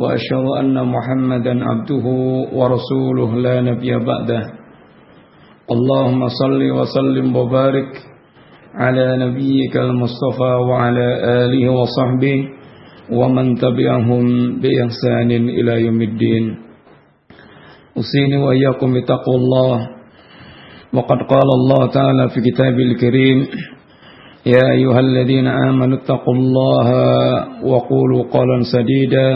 وأشهد أن محمدا عبده ورسوله لا نبي بعده. اللهم صل وسلم وبارك على نبيك المصطفى وعلى آله وصحبه ومن تبعهم بإحسان إلى يوم الدين. أوصيني وإياكم بتقوى الله. وقد قال الله تعالى في كتابه الكريم يا أيها الذين آمنوا اتقوا الله وقولوا قولا سديدا.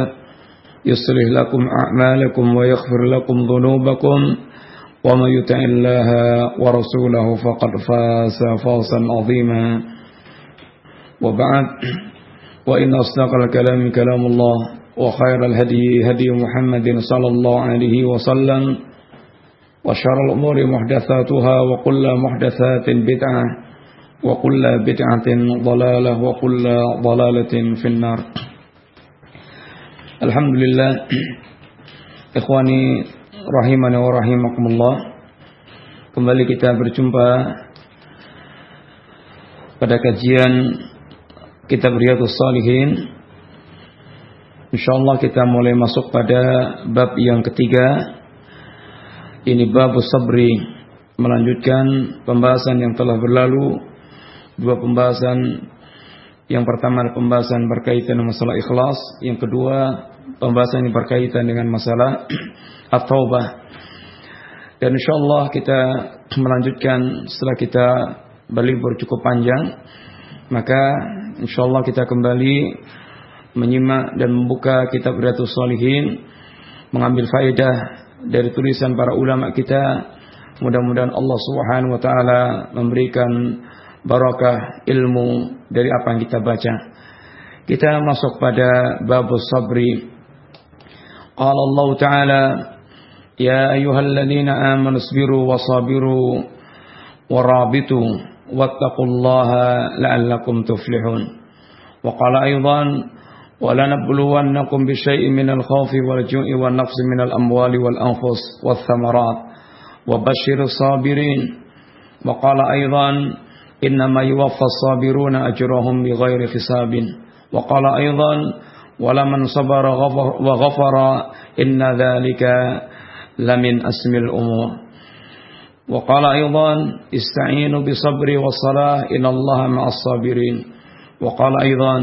يصلح لكم أعمالكم ويغفر لكم ذنوبكم ومن يطع الله ورسوله فقد فاز فوزا عظيما. وبعد وإن أصدق الكلام كلام الله وخير الهدي هدي محمد صلى الله عليه وسلم وشر الأمور محدثاتها وكل محدثات بدعة وكل بدعة ضلالة وكل ضلالة في النار. Alhamdulillah. Ikhwani rahimani wa rahimakumullah. Kembali kita berjumpa Pada kajian Kitab Riyadus Salihin. InsyaAllah kita mulai masuk pada Bab yang ketiga. Ini bab sabri Melanjutkan pembahasan yang telah berlalu. Dua pembahasan. Yang pertama pembahasan berkaitan masalah ikhlas, yang kedua pembahasan yang berkaitan dengan masalah at-taubah. Dan insyaallah kita melanjutkan setelah kita berlibur cukup panjang, maka insyaallah kita kembali menyimak dan membuka kitab Riyadhus Shalihin, mengambil faedah dari tulisan para ulama kita. Mudah-mudahan Allah Subhanahu wa taala memberikan barakah ilmu dari apa yang kita baca. Kita masuk pada bab sabri. قال الله تعالى يا أيها الذين آمنوا اصبروا وصابروا ورابطوا واتقوا الله لعلكم تفلحون. وقال أيضا ولنبلونكم بشيء من الخوف والجوع والنقص من الأموال والأنفس والثمرات وبشر الصابرين. وقال أيضا إنما يوفى الصابرون أجرهم بغير حساب. وقال أيضا wala man sabara wa ghafara inna dhalika lamin asmil umur. Wa qala aidan ista'inu bi sabri wa salah inna allaha ma'as sabirin. Wa qala aidan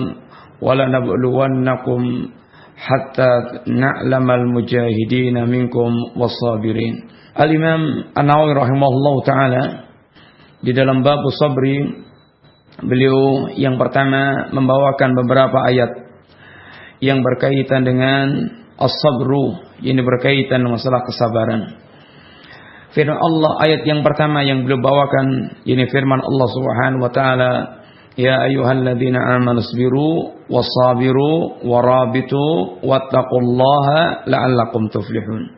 wala nabluwannakum hatta na'lamal mujahidina minkum was sabirin. Al imam an-nawawi rahimahullahu taala di dalam bab sabri beliau yang pertama membawakan beberapa ayat yang berkaitan dengan as-sabru ini berkaitan masalah kesabaran. Firman Allah ayat yang pertama yang beliau bawakan ini firman Allah Subhanahu wa taala Ya ayyuhalladzina amanu sabiru wasabiru warabitu wattaqullaha la'allakum tuflihun.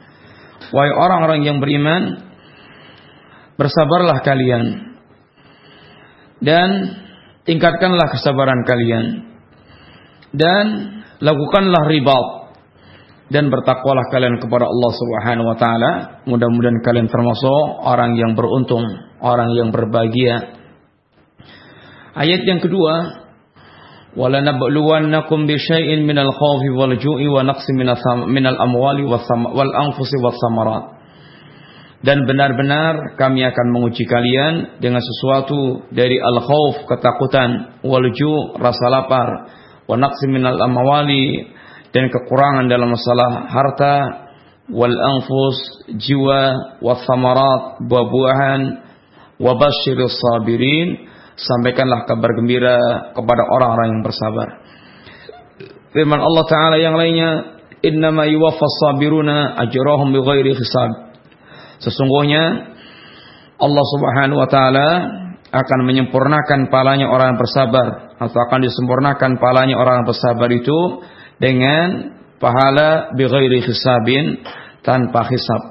Wahai orang-orang yang beriman bersabarlah kalian dan tingkatkanlah kesabaran kalian dan lakukanlah ribat dan bertakwalah kalian kepada Allah Subhanahu wa taala. Mudah-mudahan kalian termasuk orang yang beruntung orang yang berbahagia. Ayat yang kedua wala nabluwannakum bi syai'in minal khawfi wal ju'i wa naqsi minal amwali wal anfusi was samarat. Dan benar-benar kami akan menguji kalian dengan sesuatu dari al-khauf ketakutan walju rasa lapar wa naqsi minal amwali dan kekurangan dalam masalah harta wal anfus jiwa wa thamarat buah-buahan wa sabirin sampaikanlah kabar gembira kepada orang-orang yang bersabar. Firman Allah taala yang lainnya innama yuwaffas sabiruna ajrahum bighairi hisab. Sesungguhnya Allah Subhanahu wa taala akan menyempurnakan palanya orang yang bersabar atau akan disempurnakan palanya orang yang bersabar itu dengan pahala bighairi hisabin tanpa hisab.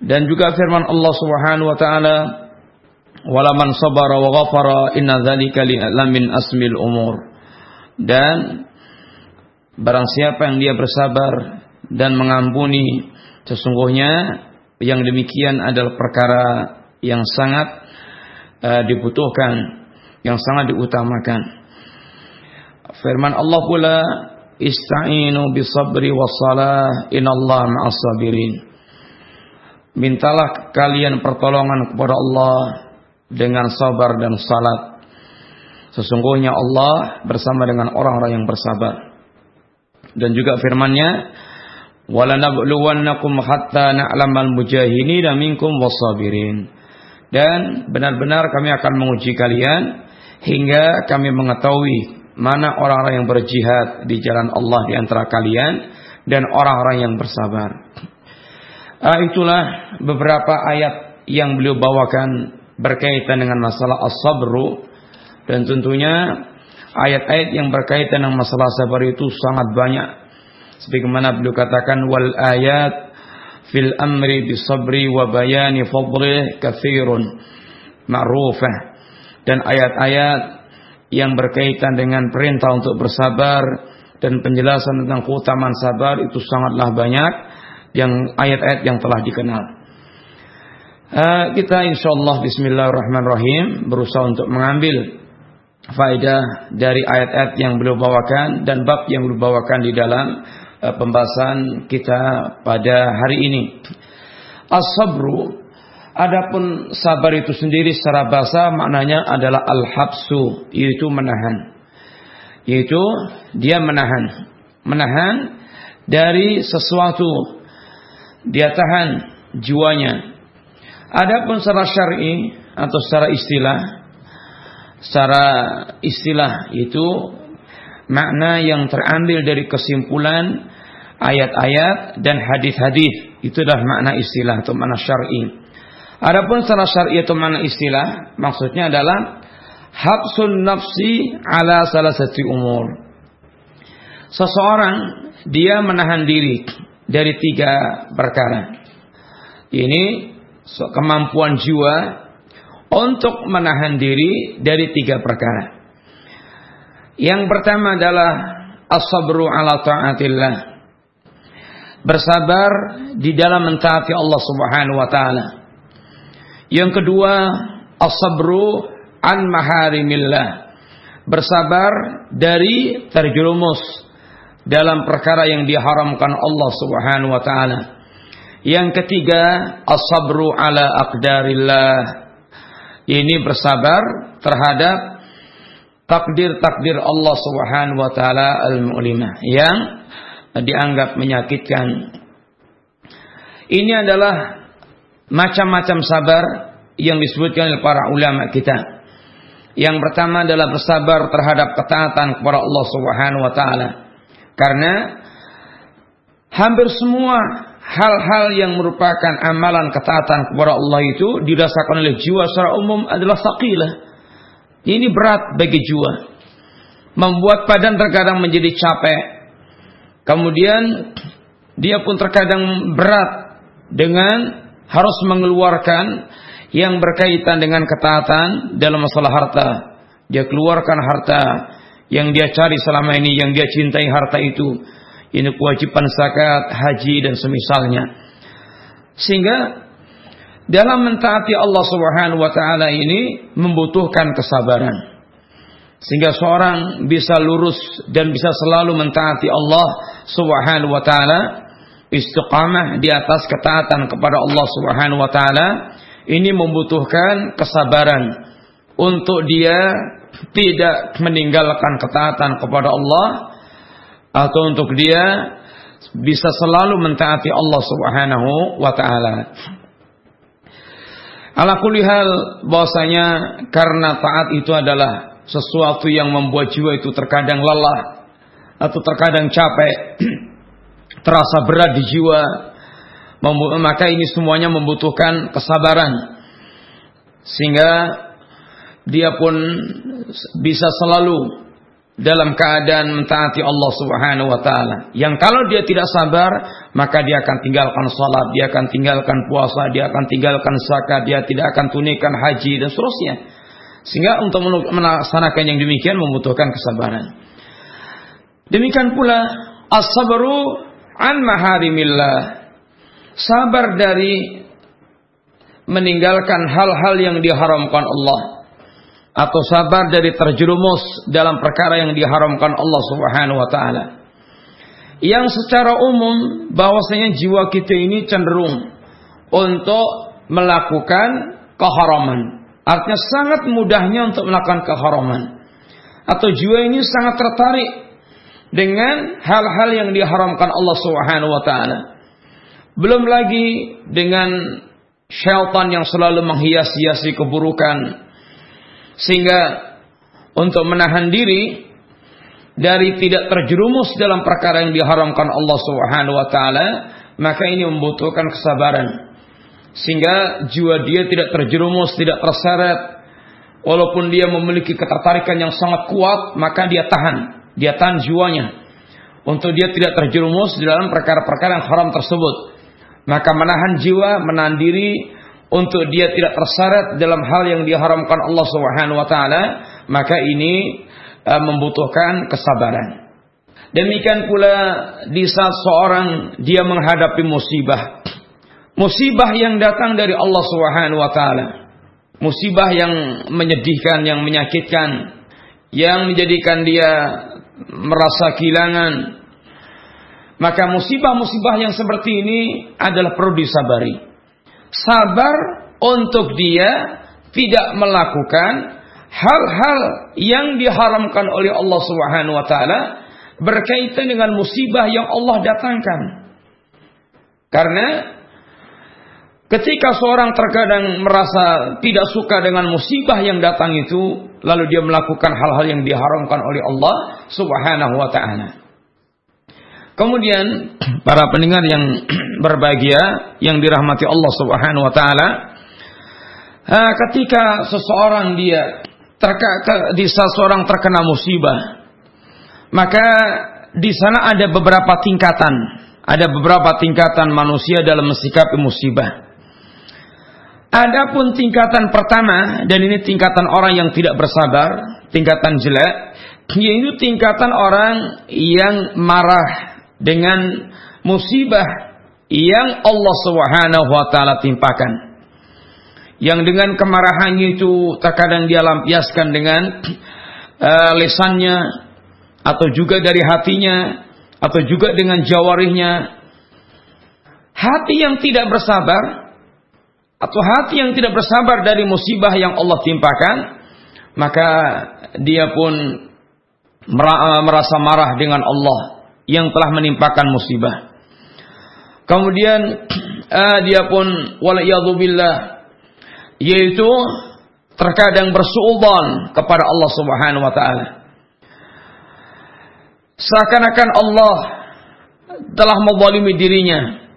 Dan juga firman Allah Subhanahu wa taala wala man sabara wa ghafara inna dzalika min asmil umur. Dan barang siapa yang dia bersabar dan mengampuni sesungguhnya yang demikian adalah perkara yang sangat uh, dibutuhkan, yang sangat diutamakan. Firman Allah pula Ista'inu bisabri wassalah inallah ma'as sabirin. Mintalah kalian pertolongan kepada Allah dengan sabar dan salat. Sesungguhnya Allah bersama dengan orang-orang yang bersabar. Dan juga firman-Nya, "Walanabluwannakum hatta na'lamal mujahidin minkum wasabirin." Dan benar-benar kami akan menguji kalian hingga kami mengetahui mana orang-orang yang berjihad di jalan Allah di antara kalian dan orang-orang yang bersabar. Uh, itulah beberapa ayat yang beliau bawakan berkaitan dengan masalah as-sabru dan tentunya ayat-ayat yang berkaitan dengan masalah sabar itu sangat banyak. Sebagaimana beliau katakan wal ayat fil amri bisabri wa bayani fadlih kathirun dan ayat-ayat yang berkaitan dengan perintah untuk bersabar dan penjelasan tentang keutamaan sabar itu sangatlah banyak yang ayat-ayat yang telah dikenal. Uh, kita insyaallah bismillahirrahmanirrahim berusaha untuk mengambil faedah dari ayat-ayat yang beliau bawakan dan bab yang beliau bawakan di dalam pembahasan kita pada hari ini. As-sabru Adapun sabar itu sendiri secara bahasa maknanya adalah al-habsu, yaitu menahan. Yaitu dia menahan. Menahan dari sesuatu. Dia tahan jiwanya. Adapun secara syar'i atau secara istilah secara istilah itu makna yang terambil dari kesimpulan ayat-ayat dan hadis-hadis itu adalah makna istilah atau makna syar'i. Adapun secara syar'i itu mana istilah? Maksudnya adalah habsun nafsi ala salah satu umur. Seseorang dia menahan diri dari tiga perkara. Ini kemampuan jiwa untuk menahan diri dari tiga perkara. Yang pertama adalah as-sabru ala ta'atillah. Bersabar di dalam mentaati Allah Subhanahu wa taala. Yang kedua, as-sabru an maharimillah. Bersabar dari terjerumus dalam perkara yang diharamkan Allah Subhanahu wa taala. Yang ketiga, as-sabru ala aqdarillah. Ini bersabar terhadap takdir-takdir Allah Subhanahu wa taala al-mu'limah yang dianggap menyakitkan. Ini adalah macam-macam sabar yang disebutkan oleh para ulama kita. Yang pertama adalah bersabar terhadap ketaatan kepada Allah Subhanahu wa taala. Karena hampir semua hal-hal yang merupakan amalan ketaatan kepada Allah itu dirasakan oleh jiwa secara umum adalah saqilah. Ini berat bagi jiwa. Membuat badan terkadang menjadi capek. Kemudian dia pun terkadang berat dengan harus mengeluarkan yang berkaitan dengan ketaatan dalam masalah harta. Dia keluarkan harta yang dia cari selama ini, yang dia cintai harta itu. Ini kewajiban zakat, haji dan semisalnya. Sehingga dalam mentaati Allah Subhanahu wa taala ini membutuhkan kesabaran. Sehingga seorang bisa lurus dan bisa selalu mentaati Allah Subhanahu wa taala istiqamah di atas ketaatan kepada Allah Subhanahu wa taala ini membutuhkan kesabaran untuk dia tidak meninggalkan ketaatan kepada Allah atau untuk dia bisa selalu mentaati Allah Subhanahu wa taala. Ala kulli hal bahwasanya karena taat itu adalah sesuatu yang membuat jiwa itu terkadang lelah atau terkadang capek terasa berat di jiwa, maka ini semuanya membutuhkan kesabaran. Sehingga dia pun bisa selalu dalam keadaan mentaati Allah Subhanahu wa taala. Yang kalau dia tidak sabar, maka dia akan tinggalkan salat, dia akan tinggalkan puasa, dia akan tinggalkan zakat, dia tidak akan tunaikan haji dan seterusnya. Sehingga untuk melaksanakan yang demikian membutuhkan kesabaran. Demikian pula as-sabru an maharimillah. Sabar dari meninggalkan hal-hal yang diharamkan Allah atau sabar dari terjerumus dalam perkara yang diharamkan Allah Subhanahu wa taala. Yang secara umum bahwasanya jiwa kita ini cenderung untuk melakukan keharaman. Artinya sangat mudahnya untuk melakukan keharaman. Atau jiwa ini sangat tertarik dengan hal-hal yang diharamkan Allah Subhanahu wa taala. Belum lagi dengan syaitan yang selalu menghias-hiasi keburukan sehingga untuk menahan diri dari tidak terjerumus dalam perkara yang diharamkan Allah Subhanahu wa taala, maka ini membutuhkan kesabaran. Sehingga jiwa dia tidak terjerumus, tidak terseret. Walaupun dia memiliki ketertarikan yang sangat kuat, maka dia tahan. Dia tahan jiwanya. Untuk dia tidak terjerumus dalam perkara-perkara yang haram tersebut. Maka menahan jiwa, menahan diri untuk dia tidak terseret dalam hal yang diharamkan Allah Subhanahu wa taala, maka ini uh, membutuhkan kesabaran. Demikian pula di saat seorang dia menghadapi musibah. Musibah yang datang dari Allah Subhanahu wa taala. Musibah yang menyedihkan, yang menyakitkan, yang menjadikan dia merasa kehilangan. Maka musibah-musibah yang seperti ini adalah perlu disabari sabar untuk dia tidak melakukan hal-hal yang diharamkan oleh Allah Subhanahu wa taala berkaitan dengan musibah yang Allah datangkan. Karena ketika seorang terkadang merasa tidak suka dengan musibah yang datang itu, lalu dia melakukan hal-hal yang diharamkan oleh Allah Subhanahu wa taala. Kemudian para pendengar yang berbahagia yang dirahmati Allah Subhanahu wa taala ketika seseorang dia terka, di seseorang terkena musibah maka di sana ada beberapa tingkatan. Ada beberapa tingkatan manusia dalam mensikapi musibah. Adapun tingkatan pertama dan ini tingkatan orang yang tidak bersabar, tingkatan jelek, yaitu tingkatan orang yang marah dengan musibah yang Allah Subhanahu wa taala timpakan. Yang dengan kemarahannya itu terkadang dia lampiaskan dengan uh, lesannya atau juga dari hatinya atau juga dengan jawarihnya. Hati yang tidak bersabar atau hati yang tidak bersabar dari musibah yang Allah timpakan, maka dia pun merasa marah dengan Allah yang telah menimpakan musibah. Kemudian uh, dia pun waliyadzubillah yaitu terkadang bersuudzon kepada Allah Subhanahu wa taala. Seakan-akan Allah telah menzalimi dirinya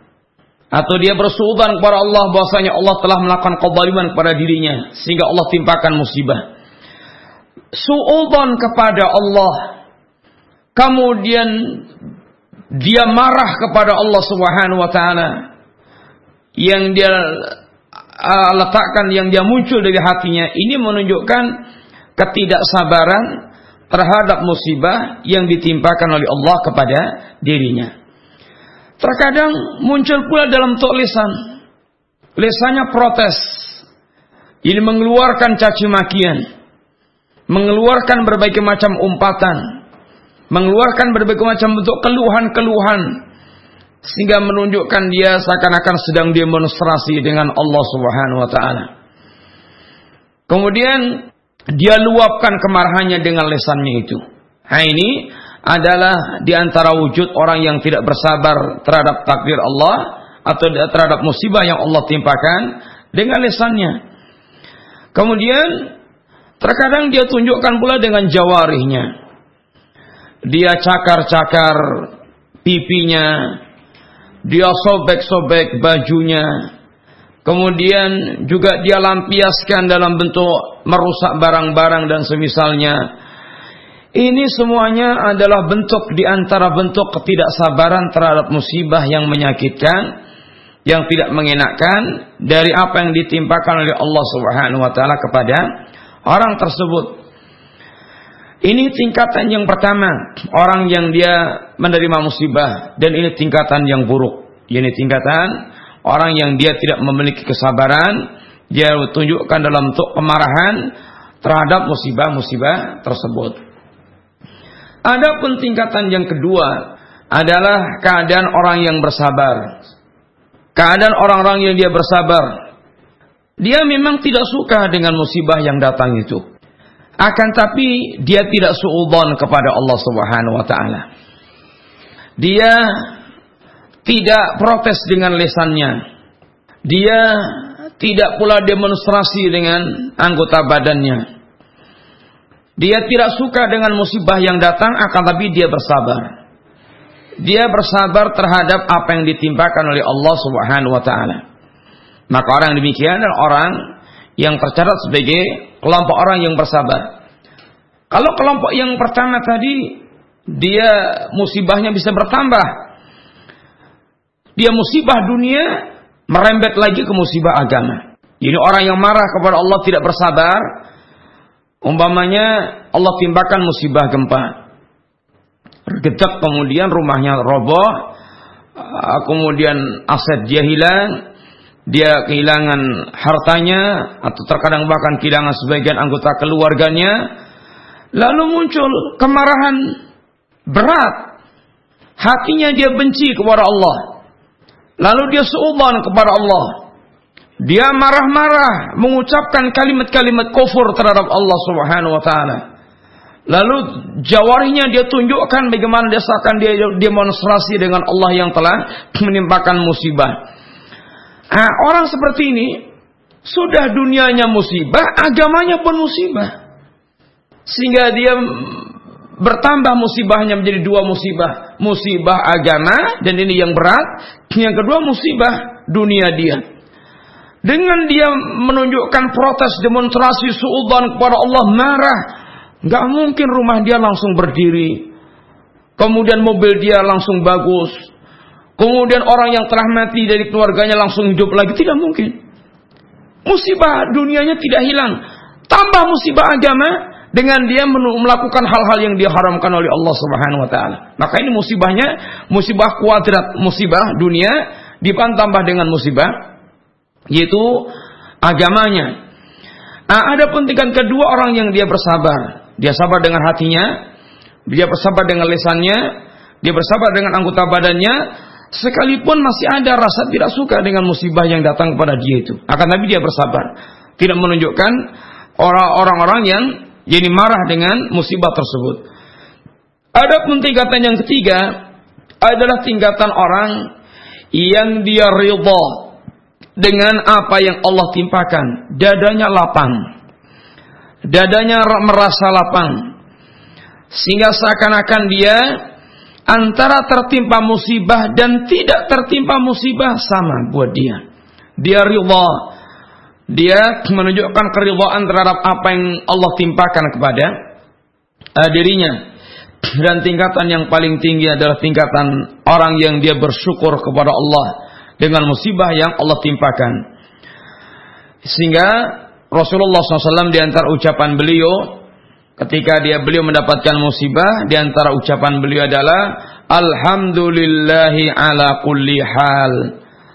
atau dia bersuudzon kepada Allah bahwasanya Allah telah melakukan kezaliman kepada dirinya sehingga Allah timpakan musibah. Suudzon kepada Allah kemudian dia marah kepada Allah Subhanahu wa taala. Yang dia letakkan yang dia muncul dari hatinya. Ini menunjukkan ketidaksabaran terhadap musibah yang ditimpakan oleh Allah kepada dirinya. Terkadang muncul pula dalam tulisan lisannya protes. Ini mengeluarkan caci makian, mengeluarkan berbagai macam umpatan, mengeluarkan berbagai macam bentuk keluhan-keluhan sehingga menunjukkan dia seakan-akan sedang demonstrasi dengan Allah Subhanahu wa taala. Kemudian dia luapkan kemarahannya dengan lesannya itu. Nah ini adalah di antara wujud orang yang tidak bersabar terhadap takdir Allah atau terhadap musibah yang Allah timpakan dengan lesannya. Kemudian terkadang dia tunjukkan pula dengan jawarihnya dia cakar-cakar pipinya, dia sobek-sobek bajunya, kemudian juga dia lampiaskan dalam bentuk merusak barang-barang dan semisalnya. Ini semuanya adalah bentuk di antara bentuk ketidaksabaran terhadap musibah yang menyakitkan, yang tidak mengenakkan dari apa yang ditimpakan oleh Allah Subhanahu wa taala kepada orang tersebut. Ini tingkatan yang pertama, orang yang dia menerima musibah dan ini tingkatan yang buruk. Ini tingkatan orang yang dia tidak memiliki kesabaran, dia tunjukkan dalam bentuk kemarahan terhadap musibah-musibah tersebut. Ada pun tingkatan yang kedua adalah keadaan orang yang bersabar. Keadaan orang-orang yang dia bersabar dia memang tidak suka dengan musibah yang datang itu. Akan tapi dia tidak suudzon kepada Allah Subhanahu wa taala. Dia tidak protes dengan lesannya. Dia tidak pula demonstrasi dengan anggota badannya. Dia tidak suka dengan musibah yang datang akan tapi dia bersabar. Dia bersabar terhadap apa yang ditimpakan oleh Allah Subhanahu wa taala. Maka orang demikian adalah orang yang tercatat sebagai kelompok orang yang bersabar. Kalau kelompok yang pertama tadi dia musibahnya bisa bertambah. Dia musibah dunia merembet lagi ke musibah agama. Ini orang yang marah kepada Allah tidak bersabar. Umpamanya Allah timpakan musibah gempa. Gedak kemudian rumahnya roboh. Kemudian aset dia hilang dia kehilangan hartanya atau terkadang bahkan kehilangan sebagian anggota keluarganya. Lalu muncul kemarahan berat. Hatinya dia benci kepada Allah. Lalu dia seuban kepada Allah. Dia marah-marah mengucapkan kalimat-kalimat kufur terhadap Allah Subhanahu wa taala. Lalu jawarinya dia tunjukkan bagaimana dia seakan dia demonstrasi dengan Allah yang telah menimpakan musibah Nah, orang seperti ini sudah dunianya musibah, agamanya pun musibah. Sehingga dia bertambah musibahnya menjadi dua musibah. Musibah agama dan ini yang berat. Yang kedua musibah dunia dia. Dengan dia menunjukkan protes demonstrasi suudan kepada Allah marah. Gak mungkin rumah dia langsung berdiri. Kemudian mobil dia langsung bagus. Kemudian orang yang telah mati dari keluarganya langsung hidup lagi. Tidak mungkin. Musibah dunianya tidak hilang. Tambah musibah agama dengan dia melakukan hal-hal yang diharamkan oleh Allah Subhanahu wa taala. Maka ini musibahnya musibah kuadrat, musibah dunia ditambah dengan musibah yaitu agamanya. Nah, ada pun tingkat kedua orang yang dia bersabar. Dia sabar dengan hatinya, dia bersabar dengan lesannya, dia bersabar dengan anggota badannya, sekalipun masih ada rasa tidak suka dengan musibah yang datang kepada dia itu. Akan tapi dia bersabar. Tidak menunjukkan orang-orang yang jadi marah dengan musibah tersebut. Ada pun tingkatan yang ketiga adalah tingkatan orang yang dia ridha dengan apa yang Allah timpakan. Dadanya lapang. Dadanya merasa lapang. Sehingga seakan-akan dia antara tertimpa musibah dan tidak tertimpa musibah sama buat dia. Dia ridha. Dia menunjukkan keridhaan terhadap apa yang Allah timpakan kepada uh, dirinya. Dan tingkatan yang paling tinggi adalah tingkatan orang yang dia bersyukur kepada Allah dengan musibah yang Allah timpakan. Sehingga Rasulullah SAW di antara ucapan beliau ketika dia beliau mendapatkan musibah di antara ucapan beliau adalah alhamdulillahi ala kulli hal.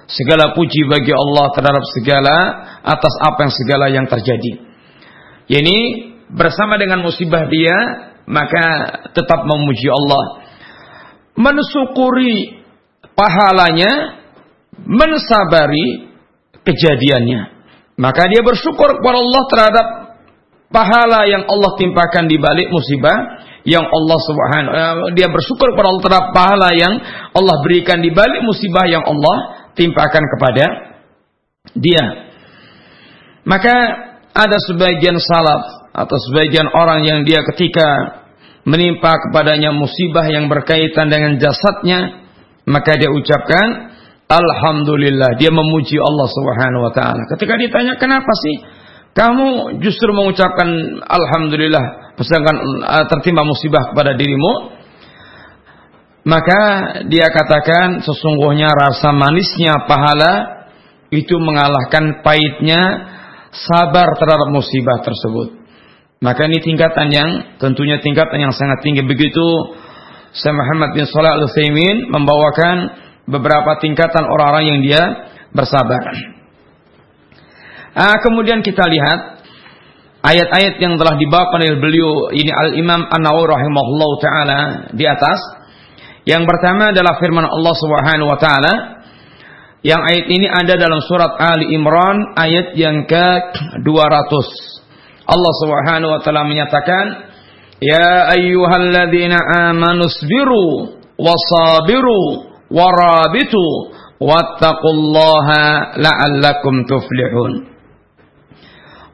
Segala puji bagi Allah terhadap segala atas apa yang segala yang terjadi. Ini bersama dengan musibah dia maka tetap memuji Allah. Mensyukuri pahalanya mensabari kejadiannya. Maka dia bersyukur kepada Allah terhadap pahala yang Allah timpakan di balik musibah yang Allah Subhanahu uh, dia bersyukur kepada Allah terhadap pahala yang Allah berikan di balik musibah yang Allah timpakan kepada dia. Maka ada sebagian salaf atau sebagian orang yang dia ketika menimpa kepadanya musibah yang berkaitan dengan jasadnya, maka dia ucapkan alhamdulillah, dia memuji Allah Subhanahu wa taala. Ketika ditanya kenapa sih kamu justru mengucapkan alhamdulillah sedangkan uh, tertimpa musibah kepada dirimu maka dia katakan sesungguhnya rasa manisnya pahala itu mengalahkan pahitnya sabar terhadap musibah tersebut. Maka ini tingkatan yang tentunya tingkatan yang sangat tinggi begitu. Syekh Muhammad bin Shalih Al Utsaimin membawakan beberapa tingkatan orang-orang yang dia bersabar. Ah, kemudian kita lihat ayat-ayat yang telah dibawakan oleh beliau ini Al Imam An-Nawawi rahimahullah taala di atas yang pertama adalah firman Allah Subhanahu wa taala yang ayat ini ada dalam surat Ali Imran ayat yang ke-200. Allah Subhanahu wa taala menyatakan, "Ya ayyuhalladzina amanu sabiru wasabiru warabitu wattaqullaha la'allakum tuflihun."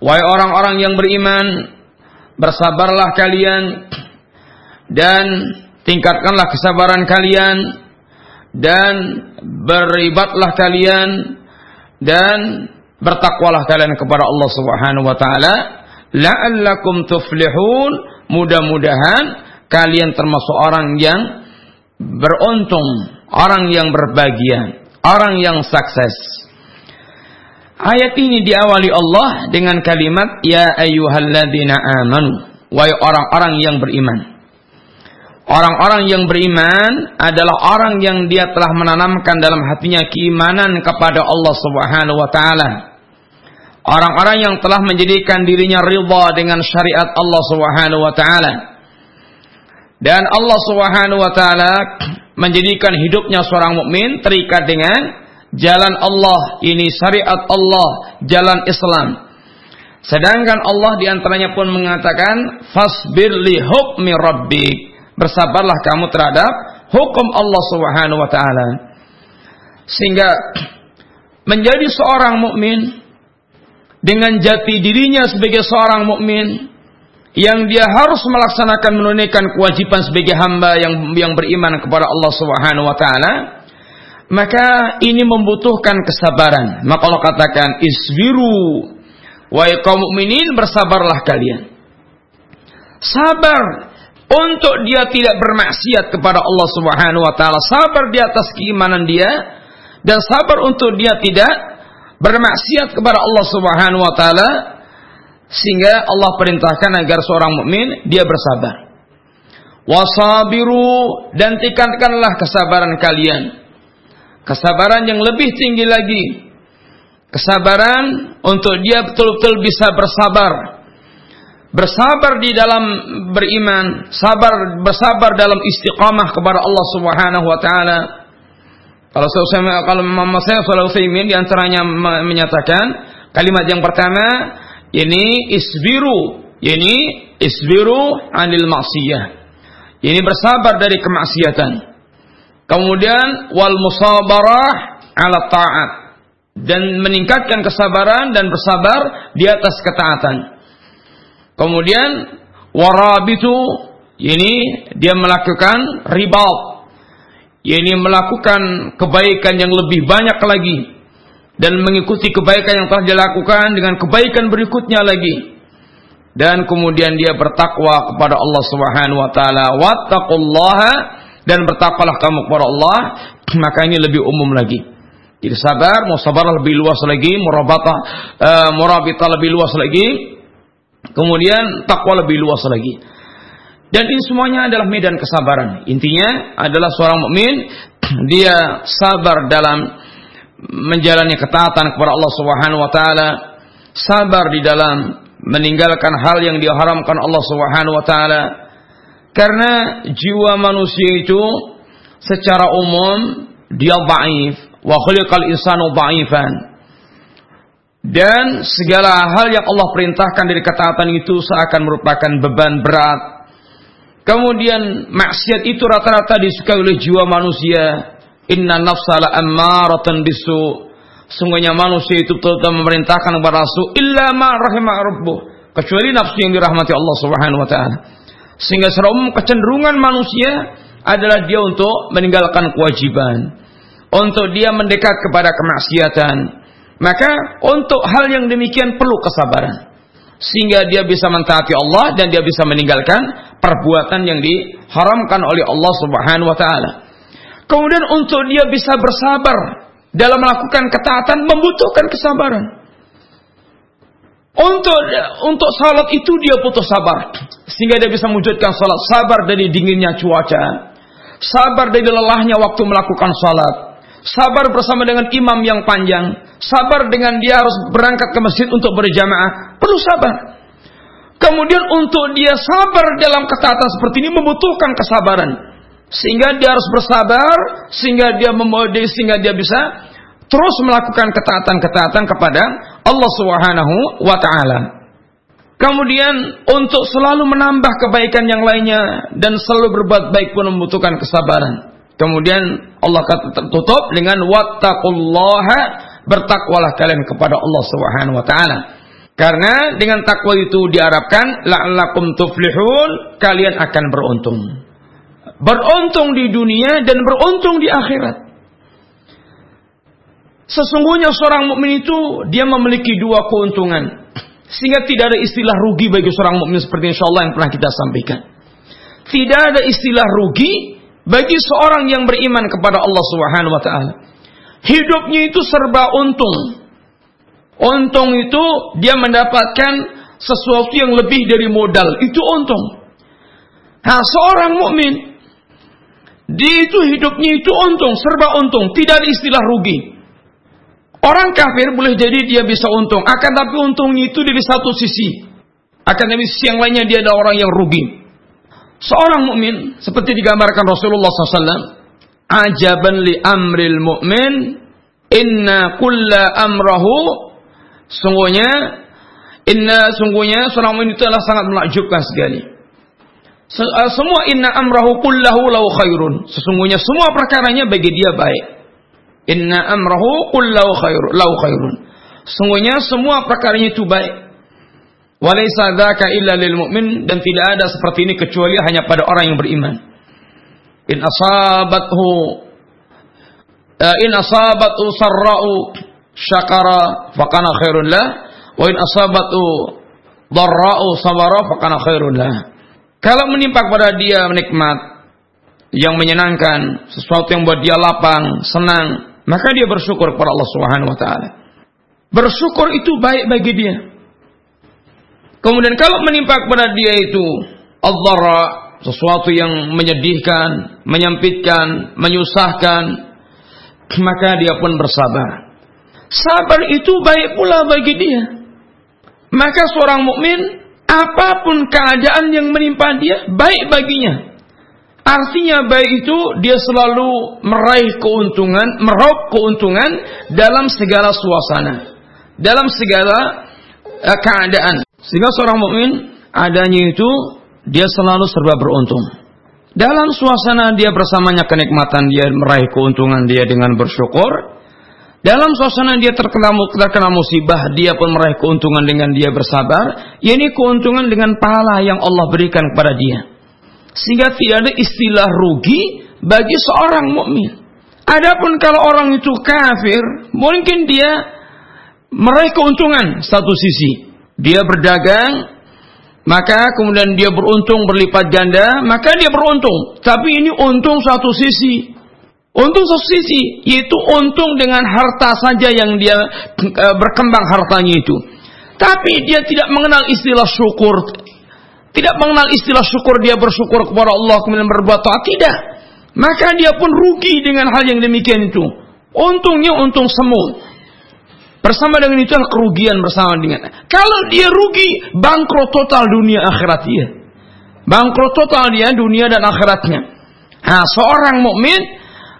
Wahai orang-orang yang beriman, bersabarlah kalian dan tingkatkanlah kesabaran kalian dan beribatlah kalian dan bertakwalah kalian kepada Allah Subhanahu wa taala. La'allakum tuflihun. Mudah-mudahan kalian termasuk orang yang beruntung orang yang berbahagia orang yang sukses ayat ini diawali Allah dengan kalimat ya ayyuhalladzina amanu wahai orang-orang yang beriman Orang-orang yang beriman adalah orang yang dia telah menanamkan dalam hatinya keimanan kepada Allah Subhanahu wa taala. Orang-orang yang telah menjadikan dirinya ridha dengan syariat Allah Subhanahu wa taala. Dan Allah Subhanahu wa taala menjadikan hidupnya seorang mukmin terikat dengan jalan Allah, ini syariat Allah, jalan Islam. Sedangkan Allah di antaranya pun mengatakan fasbir li hukmi rabbik bersabarlah kamu terhadap hukum Allah Subhanahu wa taala. Sehingga menjadi seorang mukmin dengan jati dirinya sebagai seorang mukmin yang dia harus melaksanakan menunaikan kewajiban sebagai hamba yang yang beriman kepada Allah Subhanahu wa taala maka ini membutuhkan kesabaran maka Allah katakan isbiru wa kaum mukminin bersabarlah kalian sabar untuk dia tidak bermaksiat kepada Allah Subhanahu wa taala, sabar di atas keimanan dia dan sabar untuk dia tidak bermaksiat kepada Allah Subhanahu wa taala sehingga Allah perintahkan agar seorang mukmin dia bersabar. Wasabiru dan tingkatkanlah kesabaran kalian. Kesabaran yang lebih tinggi lagi. Kesabaran untuk dia betul-betul bisa bersabar bersabar di dalam beriman, sabar bersabar dalam istiqamah kepada Allah Subhanahu wa taala. Kalau saya kalau Muhammad saya Shallallahu Utsaimin di antaranya menyatakan kalimat yang pertama ini isbiru, ini isbiru anil maksiyah. Ini bersabar dari kemaksiatan. Kemudian wal musabarah ala taat dan meningkatkan kesabaran dan bersabar di atas ketaatan. Kemudian warabitu ini dia melakukan ribat. Ini melakukan kebaikan yang lebih banyak lagi dan mengikuti kebaikan yang telah dilakukan dengan kebaikan berikutnya lagi. Dan kemudian dia bertakwa kepada Allah Subhanahu wa taala. Wattaqullaha dan bertakwalah kamu kepada Allah, maka ini lebih umum lagi. Jadi sabar, mau sabar lebih luas lagi, murabata, uh, murabita lebih luas lagi, Kemudian takwa lebih luas lagi. Dan ini semuanya adalah medan kesabaran. Intinya adalah seorang mukmin dia sabar dalam menjalani ketaatan kepada Allah Subhanahu wa taala, sabar di dalam meninggalkan hal yang diharamkan Allah Subhanahu wa taala. Karena jiwa manusia itu secara umum dia dhaif wa khuliqal insanu dhaifan dan segala hal yang Allah perintahkan dari ketaatan itu seakan merupakan beban berat. Kemudian maksiat itu rata-rata disukai oleh jiwa manusia. Inna nafsala ammaratan bisu. Sungguhnya manusia itu betul-betul memerintahkan kepada rasul illa ma rahimah rabbuh. Kecuali nafsu yang dirahmati Allah Subhanahu wa taala. Sehingga secara umum kecenderungan manusia adalah dia untuk meninggalkan kewajiban. Untuk dia mendekat kepada kemaksiatan maka untuk hal yang demikian perlu kesabaran. sehingga dia bisa mentaati Allah dan dia bisa meninggalkan perbuatan yang diharamkan oleh Allah Subhanahu wa taala. Kemudian untuk dia bisa bersabar dalam melakukan ketaatan membutuhkan kesabaran. Untuk untuk salat itu dia butuh sabar. Sehingga dia bisa mewujudkan salat. Sabar dari dinginnya cuaca, sabar dari lelahnya waktu melakukan salat, sabar bersama dengan imam yang panjang, sabar dengan dia harus berangkat ke masjid untuk berjamaah, perlu sabar. Kemudian untuk dia sabar dalam ketaatan seperti ini membutuhkan kesabaran. Sehingga dia harus bersabar, sehingga dia sehingga dia bisa terus melakukan ketaatan-ketaatan kepada Allah Subhanahu wa taala. Kemudian untuk selalu menambah kebaikan yang lainnya dan selalu berbuat baik pun membutuhkan kesabaran. Kemudian Allah kata tutup dengan wattaqullaha bertakwalah kalian kepada Allah Subhanahu wa taala. Karena dengan takwa itu diharapkan la'allakum tuflihun, kalian akan beruntung. Beruntung di dunia dan beruntung di akhirat. Sesungguhnya seorang mukmin itu dia memiliki dua keuntungan. Sehingga tidak ada istilah rugi bagi seorang mukmin seperti insyaallah yang pernah kita sampaikan. Tidak ada istilah rugi bagi seorang yang beriman kepada Allah Subhanahu wa taala. Hidupnya itu serba untung. Untung itu dia mendapatkan sesuatu yang lebih dari modal. Itu untung. Nah, seorang mukmin dia itu hidupnya itu untung, serba untung, tidak ada istilah rugi. Orang kafir boleh jadi dia bisa untung, akan tapi untungnya itu dari satu sisi. Akan dari sisi yang lainnya dia ada orang yang rugi. Seorang mukmin seperti digambarkan Rasulullah SAW, ajaban li amril mu'min inna kulla amrahu. Sungguhnya inna sungguhnya seorang mukmin itu adalah sangat menakjubkan sekali. Eh, semua inna amrahu kullahu lahu khairun. Sesungguhnya semua perkaranya bagi dia baik inna amrahu kullahu khairun lahu khairun. Sesungguhnya semua perkaranya itu baik. Walaysa illa lil mu'min dan tidak ada seperti ini kecuali hanya pada orang yang beriman. In asabathu uh, in asabatu sarra'u syakara fakana khairun lah. Wa in asabatu darra'u sabara fakana khairun lah. Kalau menimpa kepada dia nikmat yang menyenangkan sesuatu yang buat dia lapang senang maka dia bersyukur kepada Allah Subhanahu wa taala bersyukur itu baik bagi dia kemudian kalau menimpa kepada dia itu ad-dharra sesuatu yang menyedihkan, menyempitkan, menyusahkan, maka dia pun bersabar. Sabar itu baik pula bagi dia. Maka seorang mukmin apa pun keadaan yang menimpa dia baik baginya. Artinya baik itu dia selalu meraih keuntungan, meraup keuntungan dalam segala suasana, dalam segala uh, keadaan. Sehingga seorang mukmin adanya itu dia selalu serba beruntung. Dalam suasana dia bersamanya kenikmatan, dia meraih keuntungan dia dengan bersyukur. Dalam suasana dia terkena, terkena musibah, dia pun meraih keuntungan dengan dia bersabar. Ini keuntungan dengan pahala yang Allah berikan kepada dia. Sehingga tidak ada istilah rugi bagi seorang mukmin. Adapun kalau orang itu kafir, mungkin dia meraih keuntungan satu sisi. Dia berdagang, maka kemudian dia beruntung berlipat ganda, maka dia beruntung. Tapi ini untung satu sisi. Untung satu sisi, yaitu untung dengan harta saja yang dia e, berkembang hartanya itu. Tapi dia tidak mengenal istilah syukur. Tidak mengenal istilah syukur, dia bersyukur kepada Allah kemudian berbuat taat. Tidak. Maka dia pun rugi dengan hal yang demikian itu. Untungnya untung semu. Bersama dengan itu kerugian bersama dengan. Kalau dia rugi, bangkrut total dunia akhirat dia. Bangkrut total dia dunia dan akhiratnya. Nah, seorang mukmin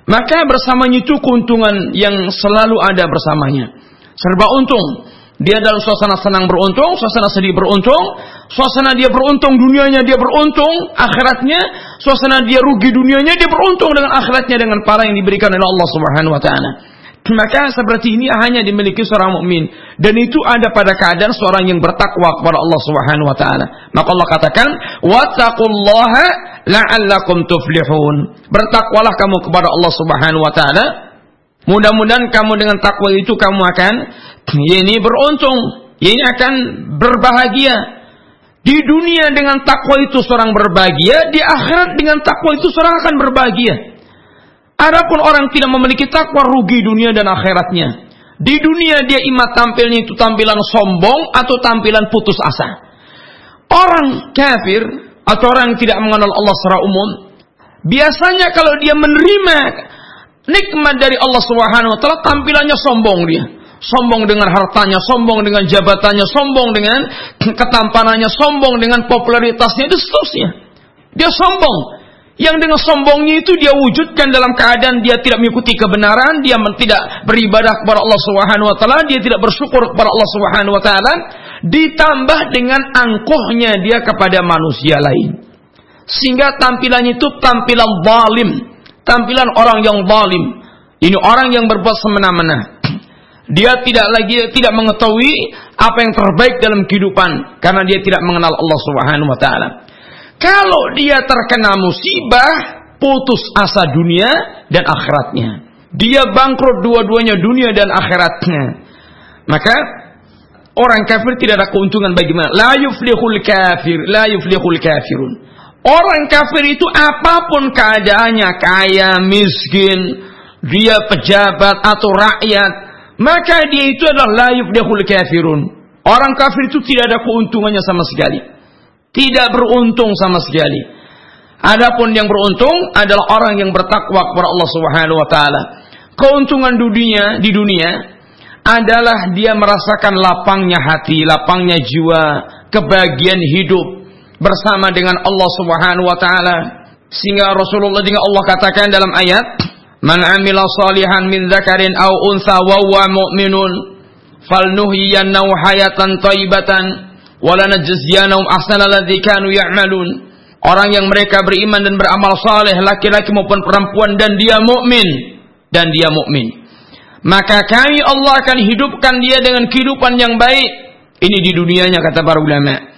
maka bersamanya itu keuntungan yang selalu ada bersamanya. Serba untung. Dia dalam suasana senang beruntung, suasana sedih beruntung, suasana dia beruntung dunianya dia beruntung, akhiratnya, suasana dia rugi dunianya dia beruntung dengan akhiratnya dengan pahala yang diberikan oleh Allah Subhanahu wa taala. Maka seperti ini hanya dimiliki seorang mukmin dan itu ada pada keadaan seorang yang bertakwa kepada Allah Subhanahu wa taala. Maka Allah katakan, "Wattaqullaha la'allakum tuflihun." Bertakwalah kamu kepada Allah Subhanahu wa taala. Mudah-mudahan kamu dengan takwa itu kamu akan ini beruntung. ini akan berbahagia. Di dunia dengan takwa itu seorang berbahagia, di akhirat dengan takwa itu seorang akan berbahagia. Adapun orang tidak memiliki takwa rugi dunia dan akhiratnya. Di dunia dia imat tampilnya itu tampilan sombong atau tampilan putus asa. Orang kafir atau orang yang tidak mengenal Allah secara umum, biasanya kalau dia menerima nikmat dari Allah Subhanahu wa taala tampilannya sombong dia sombong dengan hartanya, sombong dengan jabatannya, sombong dengan ketampanannya, sombong dengan popularitasnya, itu seterusnya. Dia sombong. Yang dengan sombongnya itu dia wujudkan dalam keadaan dia tidak mengikuti kebenaran, dia tidak beribadah kepada Allah Subhanahu wa taala, dia tidak bersyukur kepada Allah Subhanahu wa taala, ditambah dengan angkuhnya dia kepada manusia lain. Sehingga tampilannya itu tampilan zalim, tampilan orang yang zalim. Ini orang yang berbuat semena-mena. Dia tidak lagi tidak mengetahui apa yang terbaik dalam kehidupan karena dia tidak mengenal Allah Subhanahu wa taala. Kalau dia terkena musibah, putus asa dunia dan akhiratnya. Dia bangkrut dua-duanya dunia dan akhiratnya. Maka orang kafir tidak ada keuntungan bagaimana? La yuflihul kafir, la yuflihul kafirun. Orang kafir itu apa pun keadaannya, kaya, miskin, dia pejabat atau rakyat, maka dia itu adalah layuf dahul kafirun. Orang kafir itu tidak ada keuntungannya sama sekali. Tidak beruntung sama sekali. Adapun yang beruntung adalah orang yang bertakwa kepada Allah Subhanahu wa taala. Keuntungan dunia di dunia adalah dia merasakan lapangnya hati, lapangnya jiwa, kebahagiaan hidup bersama dengan Allah Subhanahu wa taala. Sehingga Rasulullah dengan Allah katakan dalam ayat Man amila salihan min zakarin aw unsa wa huwa mu'minun falnuhyiyannahu hayatan thayyibatan wa lanajziyanahum ahsana alladzi kanu ya'malun. Orang yang mereka beriman dan beramal saleh laki-laki maupun perempuan dan dia mukmin dan dia mukmin. Maka kami Allah akan hidupkan dia dengan kehidupan yang baik. Ini di dunianya kata para ulama.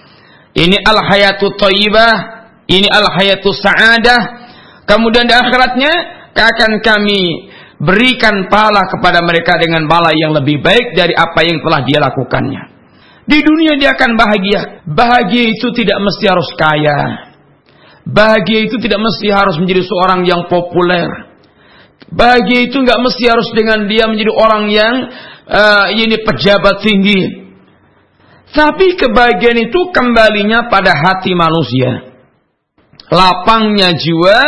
Ini al hayatu thayyibah, ini al hayatu sa'adah. Kemudian di akhiratnya akan kami berikan pala kepada mereka dengan bala yang lebih baik dari apa yang telah dia lakukannya. Di dunia dia akan bahagia. Bahagia itu tidak mesti harus kaya. Bahagia itu tidak mesti harus menjadi seorang yang populer. Bahagia itu nggak mesti harus dengan dia menjadi orang yang uh, ini pejabat tinggi. Tapi kebahagiaan itu kembalinya pada hati manusia. Lapangnya jiwa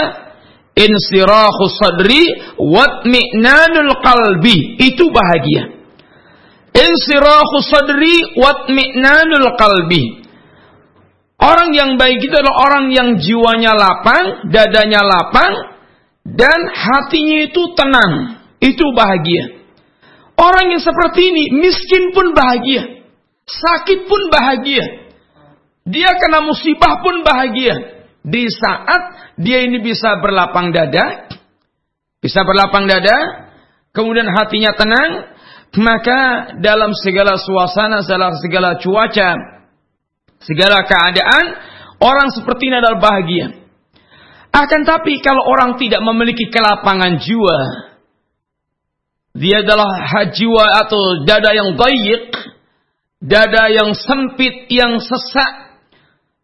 insirahu sadri watmi'nanul qalbi. Itu bahagia. Insirahu sadri watmi'nanul qalbi. Orang yang baik itu adalah orang yang jiwanya lapang dadanya lapang dan hatinya itu tenang. Itu bahagia. Orang yang seperti ini miskin pun bahagia sakit pun bahagia dia kena musibah pun bahagia di saat dia ini bisa berlapang dada, bisa berlapang dada, kemudian hatinya tenang, maka dalam segala suasana, dalam segala cuaca, segala keadaan, orang seperti ini adalah bahagia. Akan tapi kalau orang tidak memiliki kelapangan jiwa, dia adalah jiwa atau dada yang baik, dada yang sempit, yang sesak,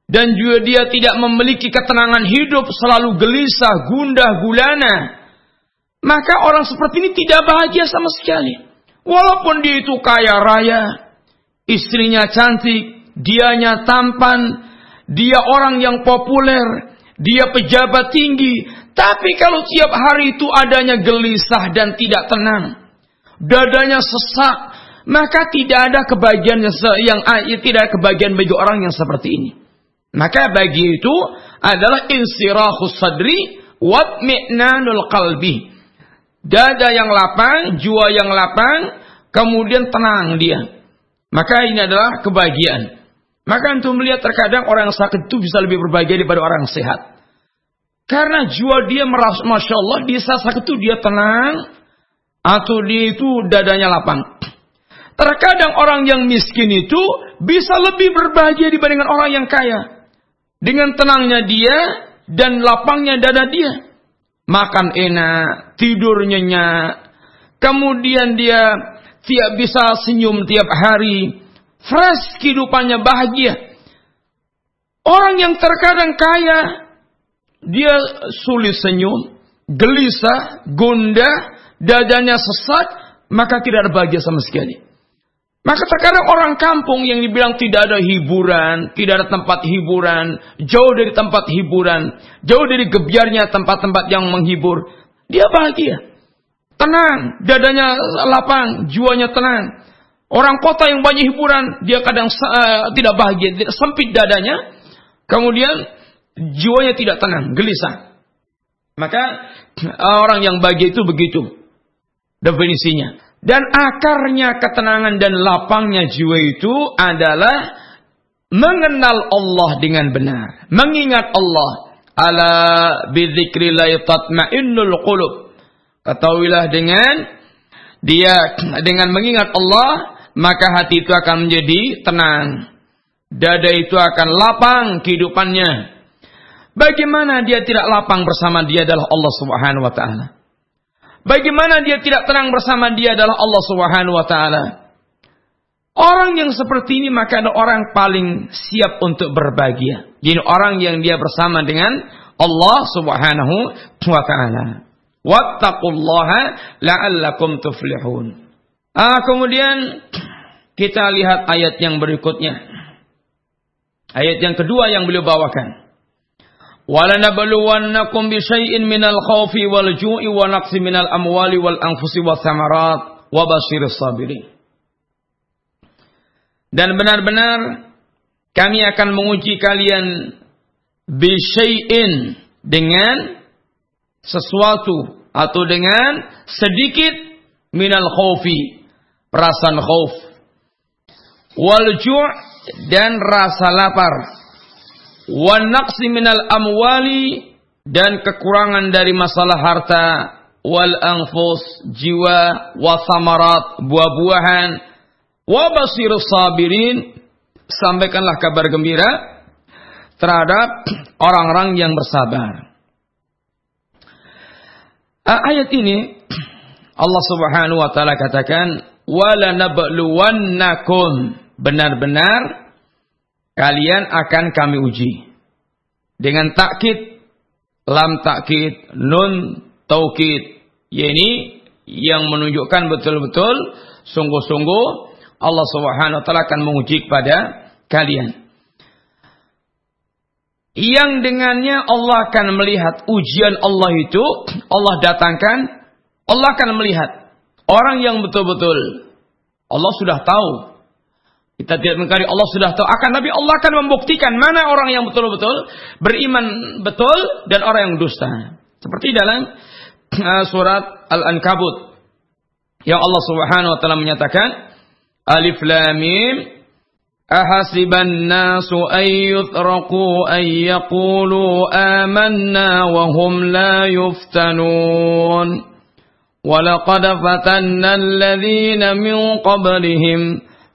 dan juga dia tidak memiliki ketenangan hidup, selalu gelisah, gundah, gulana, maka orang seperti ini tidak bahagia sama sekali. Walaupun dia itu kaya raya, istrinya cantik, dianya tampan, dia orang yang populer, dia pejabat tinggi, tapi kalau tiap hari itu adanya gelisah dan tidak tenang, dadanya sesak, maka tidak ada kebahagiaan yang tidak kebahagiaan bagi orang yang seperti ini. Maka bagi itu adalah insirahus sadri watmi'nanul qalbi. Dada yang lapang, jiwa yang lapang, kemudian tenang dia. Maka ini adalah kebahagiaan. Maka untuk melihat terkadang orang yang sakit itu bisa lebih berbahagia daripada orang yang sehat. Karena jiwa dia merasa, Masya Allah, di saat sakit itu dia tenang, atau dia itu dadanya lapang. Terkadang orang yang miskin itu bisa lebih berbahagia dibandingkan orang yang kaya. Dengan tenangnya dia dan lapangnya dada dia. Makan enak, tidur nyenyak. Kemudian dia tiap bisa senyum tiap hari. fresh kehidupannya bahagia. Orang yang terkadang kaya, dia sulit senyum, gelisah, gundah, dadanya sesat, maka tidak ada bahagia sama sekali. Maka terkadang orang kampung yang dibilang tidak ada hiburan, tidak ada tempat hiburan, jauh dari tempat hiburan, jauh dari gebiarnya tempat-tempat yang menghibur, dia bahagia. Tenang, dadanya lapang, jiwanya tenang. Orang kota yang banyak hiburan, dia kadang uh, tidak bahagia, sempit dadanya. Kemudian jiwanya tidak tenang, gelisah. Maka orang yang bahagia itu begitu definisinya. Dan akarnya ketenangan dan lapangnya jiwa itu adalah mengenal Allah dengan benar, mengingat Allah. Ala bidzikrillah tatmainnul qulub. Ketahuilah dengan dia dengan mengingat Allah, maka hati itu akan menjadi tenang. Dada itu akan lapang kehidupannya. Bagaimana dia tidak lapang bersama dia adalah Allah Subhanahu wa taala. Bagaimana dia tidak tenang bersama dia adalah Allah Subhanahu wa taala. Orang yang seperti ini maka ada orang paling siap untuk berbahagia. Jadi orang yang dia bersama dengan Allah Subhanahu wa taala. Wattaqullaha la'allakum tuflihun. Ah, kemudian kita lihat ayat yang berikutnya. Ayat yang kedua yang beliau bawakan. وَلَنَبْلُوَنَّكُمْ بِشَيْءٍ مِنَ الْخَوْفِ وَالْجُوءِ وَنَقْصٍ مِنَ الْأَمْوَالِ وَالْأَنْفُسِ وَالثَّمَرَاتِ وَبَشِّرِ الصَّابِرِينَ Dan benar-benar kami akan menguji kalian bisyai'in dengan sesuatu atau dengan sedikit minal khawfi perasaan khauf wal ju' dan rasa lapar wa naqsi minal amwali dan kekurangan dari masalah harta. Wal anfus jiwa wa samarat buah-buahan. Wa basirus sabirin. Sampaikanlah kabar gembira terhadap orang-orang yang bersabar. Ayat ini Allah Subhanahu wa taala katakan wala nabluwannakum benar-benar kalian akan kami uji. Dengan takkid, lam takkid, nun taukid. Ini yang menunjukkan betul-betul sungguh-sungguh Allah Subhanahu wa taala akan menguji kepada kalian. Yang dengannya Allah akan melihat ujian Allah itu, Allah datangkan, Allah akan melihat orang yang betul-betul Allah sudah tahu kita tidak mengkari Allah sudah tahu. Akan tapi Allah akan membuktikan mana orang yang betul-betul beriman betul dan orang yang dusta. Seperti dalam eh, surat Al-Ankabut. Yang Allah Subhanahu wa taala menyatakan Alif Lam Mim Ahasiban nasu ayyakulu amanna la yuftanun. Walaqad fatanna alladhina min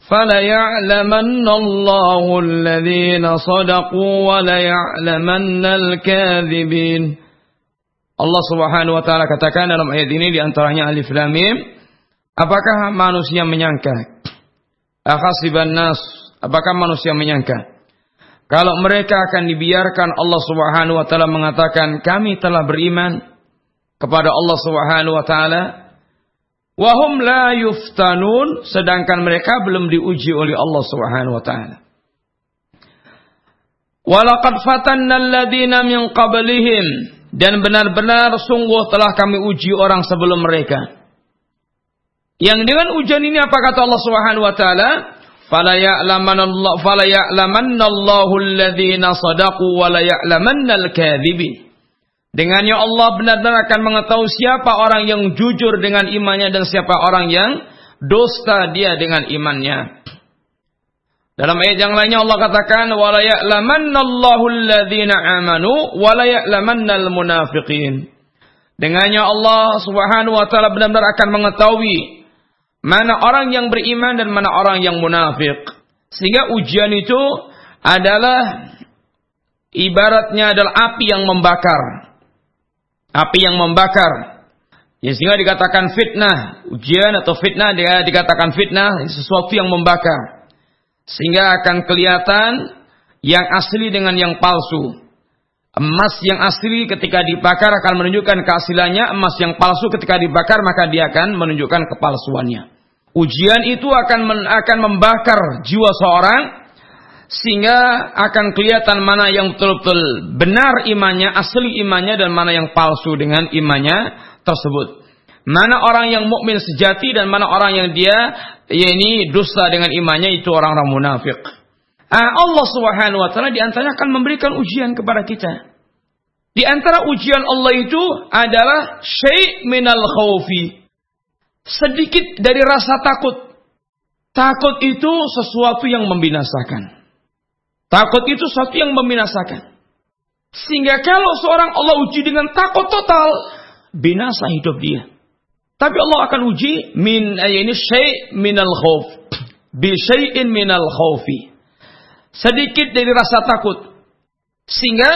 فليعلمن الله الذين صدقوا وليعلمن الكاذبين Allah Subhanahu wa taala katakan dalam ayat ini di antaranya alif lam mim apakah manusia menyangka akhasiban nas apakah manusia menyangka kalau mereka akan dibiarkan Allah Subhanahu wa taala mengatakan kami telah beriman kepada Allah Subhanahu wa taala Wahum la yuftanun sedangkan mereka belum diuji oleh Allah Subhanahu wa taala. Walaqad fatanna alladziina min qablihim dan benar-benar sungguh telah kami uji orang sebelum mereka. Yang dengan ujian ini apa kata Allah Subhanahu wa taala? Fala ya'lamanna Allah fala ya'lamanna Allahu alladziina sadaqu wa la ya'lamanna al-kadzibin. Dengannya Allah benar-benar akan mengetahui siapa orang yang jujur dengan imannya dan siapa orang yang dusta dia dengan imannya. Dalam ayat yang lainnya Allah katakan wala alladhina amanu wala munafiqin. Dengannya Allah Subhanahu wa taala benar-benar akan mengetahui mana orang yang beriman dan mana orang yang munafik. Sehingga ujian itu adalah ibaratnya adalah api yang membakar api yang membakar. Ya, sehingga dikatakan fitnah, ujian atau fitnah dia dikatakan fitnah, sesuatu yang membakar. Sehingga akan kelihatan yang asli dengan yang palsu. Emas yang asli ketika dibakar akan menunjukkan keasliannya, emas yang palsu ketika dibakar maka dia akan menunjukkan kepalsuannya. Ujian itu akan akan membakar jiwa seorang sehingga akan kelihatan mana yang betul-betul benar imannya, asli imannya dan mana yang palsu dengan imannya tersebut. Mana orang yang mukmin sejati dan mana orang yang dia ya ini dusta dengan imannya itu orang-orang munafik. Ah, Allah Subhanahu wa taala di antaranya akan memberikan ujian kepada kita. Di antara ujian Allah itu adalah syai' minal khawfi. Sedikit dari rasa takut. Takut itu sesuatu yang membinasakan. Takut itu sesuatu yang membinasakan. Sehingga kalau seorang Allah uji dengan takut total, binasa hidup dia. Tapi Allah akan uji min eh, ini syai' minal khauf. Bi syai'in minal khaufi sedikit dari rasa takut. Sehingga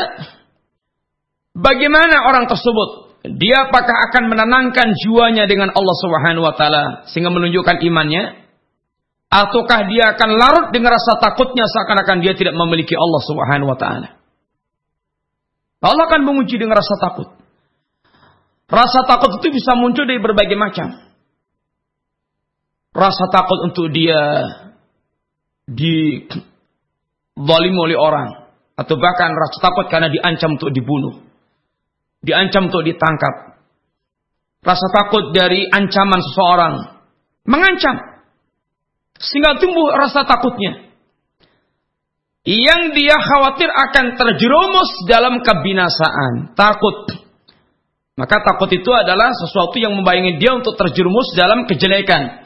bagaimana orang tersebut? Dia apakah akan menenangkan jiwanya dengan Allah Subhanahu wa taala sehingga menunjukkan imannya? Ataukah dia akan larut dengan rasa takutnya seakan-akan dia tidak memiliki Allah Subhanahu wa taala? Allah akan menguji dengan rasa takut. Rasa takut itu bisa muncul dari berbagai macam. Rasa takut untuk dia di zalim oleh orang atau bahkan rasa takut karena diancam untuk dibunuh, diancam untuk ditangkap. Rasa takut dari ancaman seseorang mengancam sehingga tumbuh rasa takutnya. Yang dia khawatir akan terjerumus dalam kebinasaan, takut. Maka takut itu adalah sesuatu yang membayangi dia untuk terjerumus dalam kejelekan.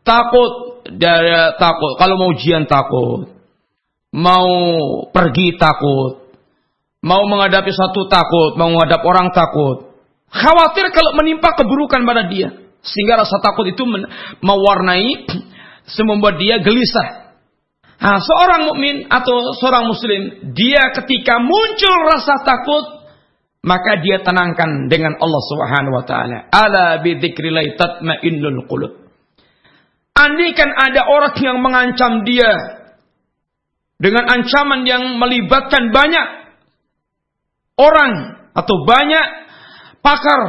Takut dari takut, kalau mau ujian takut mau pergi takut, mau menghadapi satu takut, mau menghadap orang takut. Khawatir kalau menimpa keburukan pada dia. Sehingga rasa takut itu mewarnai, membuat dia gelisah. Nah, seorang mukmin atau seorang muslim, dia ketika muncul rasa takut, maka dia tenangkan dengan Allah Subhanahu wa taala. Ala bi tatmainnul qulub. Andaikan ada orang yang mengancam dia dengan ancaman yang melibatkan banyak orang atau banyak pakar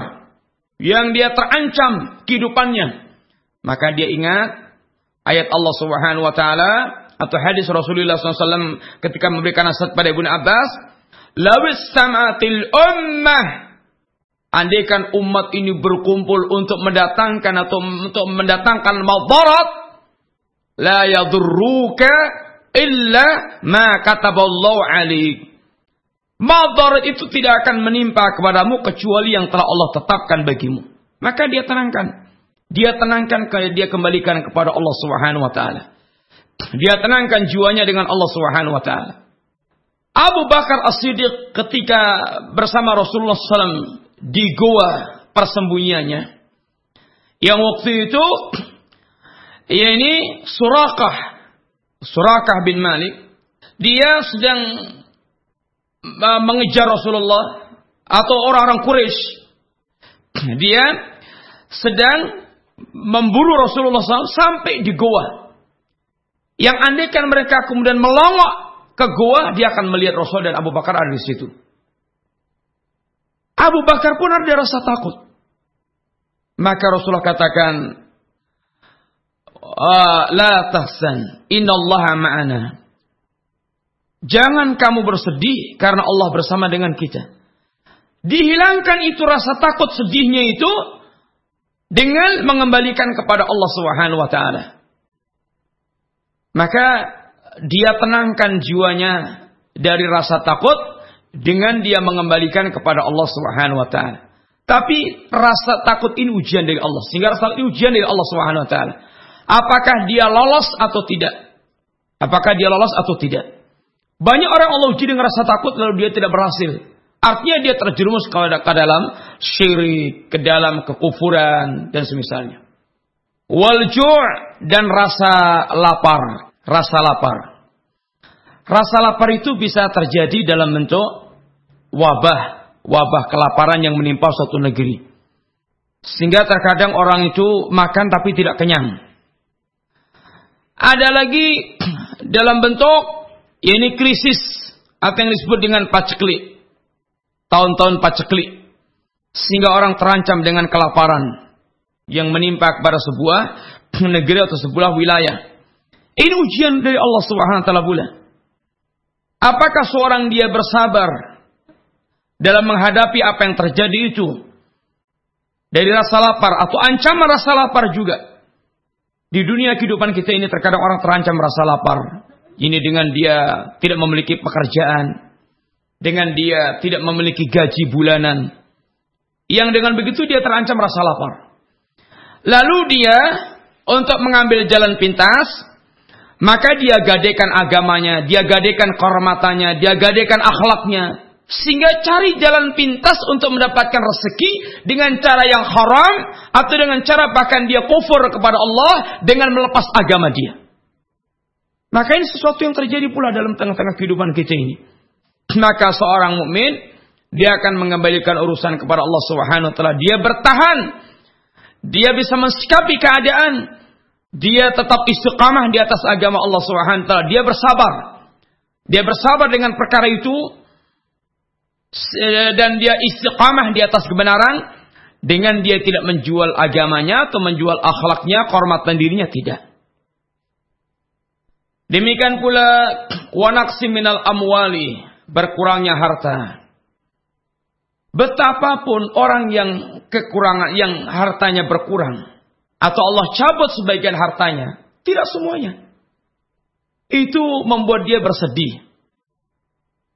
yang dia terancam kehidupannya maka dia ingat ayat Allah Subhanahu wa taala atau hadis Rasulullah SAW ketika memberikan nasihat pada Ibnu Abbas lawis samatil ummah andaikan umat ini berkumpul untuk mendatangkan atau untuk mendatangkan madarat la yadurruka illa ma kataballahu alaik. Madarat itu tidak akan menimpa kepadamu kecuali yang telah Allah tetapkan bagimu. Maka dia tenangkan. Dia tenangkan dia kembalikan kepada Allah Subhanahu wa taala. Dia tenangkan jiwanya dengan Allah Subhanahu wa taala. Abu Bakar As-Siddiq ketika bersama Rasulullah SAW di goa persembunyiannya. Yang waktu itu, ya ini Surakah Surakah bin Malik, dia sedang mengejar Rasulullah atau orang-orang Quraisy. Dia sedang memburu Rasulullah SAW sampai di goa. Yang andaikan mereka kemudian melongok ke goa, dia akan melihat Rasul dan Abu Bakar ada di situ. Abu Bakar pun ada rasa takut. Maka Rasulullah katakan, Ah, la tahsan innallaha ma'ana Jangan kamu bersedih karena Allah bersama dengan kita. Dihilangkan itu rasa takut sedihnya itu dengan mengembalikan kepada Allah Subhanahu wa taala. Maka dia tenangkan jiwanya dari rasa takut dengan dia mengembalikan kepada Allah Subhanahu wa taala. Tapi rasa takut ini ujian dari Allah. Sehingga rasa ini ujian dari Allah Subhanahu wa taala. Apakah dia lolos atau tidak? Apakah dia lolos atau tidak? Banyak orang Allah uji dengan rasa takut lalu dia tidak berhasil. Artinya dia terjerumus ke dalam syirik, ke dalam kekufuran dan semisalnya. Waljur dan rasa lapar, rasa lapar. Rasa lapar itu bisa terjadi dalam bentuk wabah, wabah kelaparan yang menimpa suatu negeri. Sehingga terkadang orang itu makan tapi tidak kenyang. Ada lagi dalam bentuk ini krisis atau yang disebut dengan paceklik. Tahun-tahun paceklik. Sehingga orang terancam dengan kelaparan yang menimpa kepada sebuah negeri atau sebuah wilayah. Ini ujian dari Allah Subhanahu wa taala pula. Apakah seorang dia bersabar dalam menghadapi apa yang terjadi itu? Dari rasa lapar atau ancaman rasa lapar juga. Di dunia kehidupan kita ini terkadang orang terancam rasa lapar. Ini dengan dia tidak memiliki pekerjaan. Dengan dia tidak memiliki gaji bulanan. Yang dengan begitu dia terancam rasa lapar. Lalu dia untuk mengambil jalan pintas, maka dia gadekan agamanya, dia gadekan kehormatannya, dia gadekan akhlaknya. Sehingga cari jalan pintas untuk mendapatkan rezeki dengan cara yang haram atau dengan cara bahkan dia kufur kepada Allah dengan melepas agama dia. Maka ini sesuatu yang terjadi pula dalam tengah-tengah kehidupan kita ini. Maka seorang mukmin dia akan mengembalikan urusan kepada Allah Subhanahu wa taala. Dia bertahan. Dia bisa mensikapi keadaan dia tetap istiqamah di atas agama Allah Subhanahu wa taala. Dia bersabar. Dia bersabar dengan perkara itu dan dia istiqamah di atas kebenaran dengan dia tidak menjual agamanya atau menjual akhlaknya, kehormatan dirinya tidak. Demikian pula wanaqsim minal amwali, berkurangnya harta. Betapapun orang yang kekurangan yang hartanya berkurang, atau Allah cabut sebagian hartanya. Tidak semuanya. Itu membuat dia bersedih.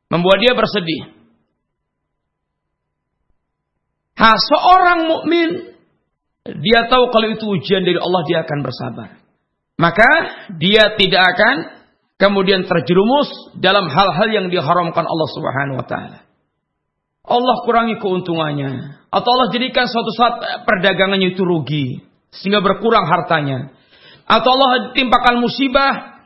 Membuat dia bersedih. Ha, seorang mukmin dia tahu kalau itu ujian dari Allah dia akan bersabar. Maka dia tidak akan kemudian terjerumus dalam hal-hal yang diharamkan Allah Subhanahu wa taala. Allah kurangi keuntungannya atau Allah jadikan suatu saat perdagangannya itu rugi sehingga berkurang hartanya. Atau Allah timpakan musibah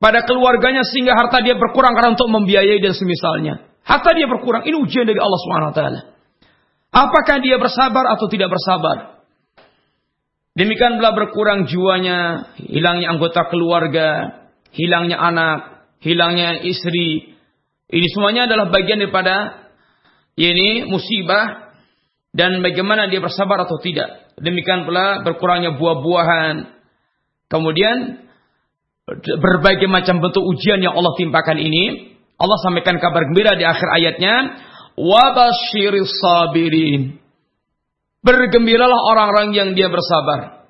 pada keluarganya sehingga harta dia berkurang karena untuk membiayai dan semisalnya. Harta dia berkurang. Ini ujian dari Allah Subhanahu wa taala. Apakah dia bersabar atau tidak bersabar? Demikian Demikianlah berkurang jiwanya, hilangnya anggota keluarga, hilangnya anak, hilangnya istri. Ini semuanya adalah bagian daripada ini musibah dan bagaimana dia bersabar atau tidak. Demikian pula berkurangnya buah-buahan. Kemudian berbagai macam bentuk ujian yang Allah timpakan ini. Allah sampaikan kabar gembira di akhir ayatnya. Wabashiris sabirin. Bergembiralah orang-orang yang dia bersabar.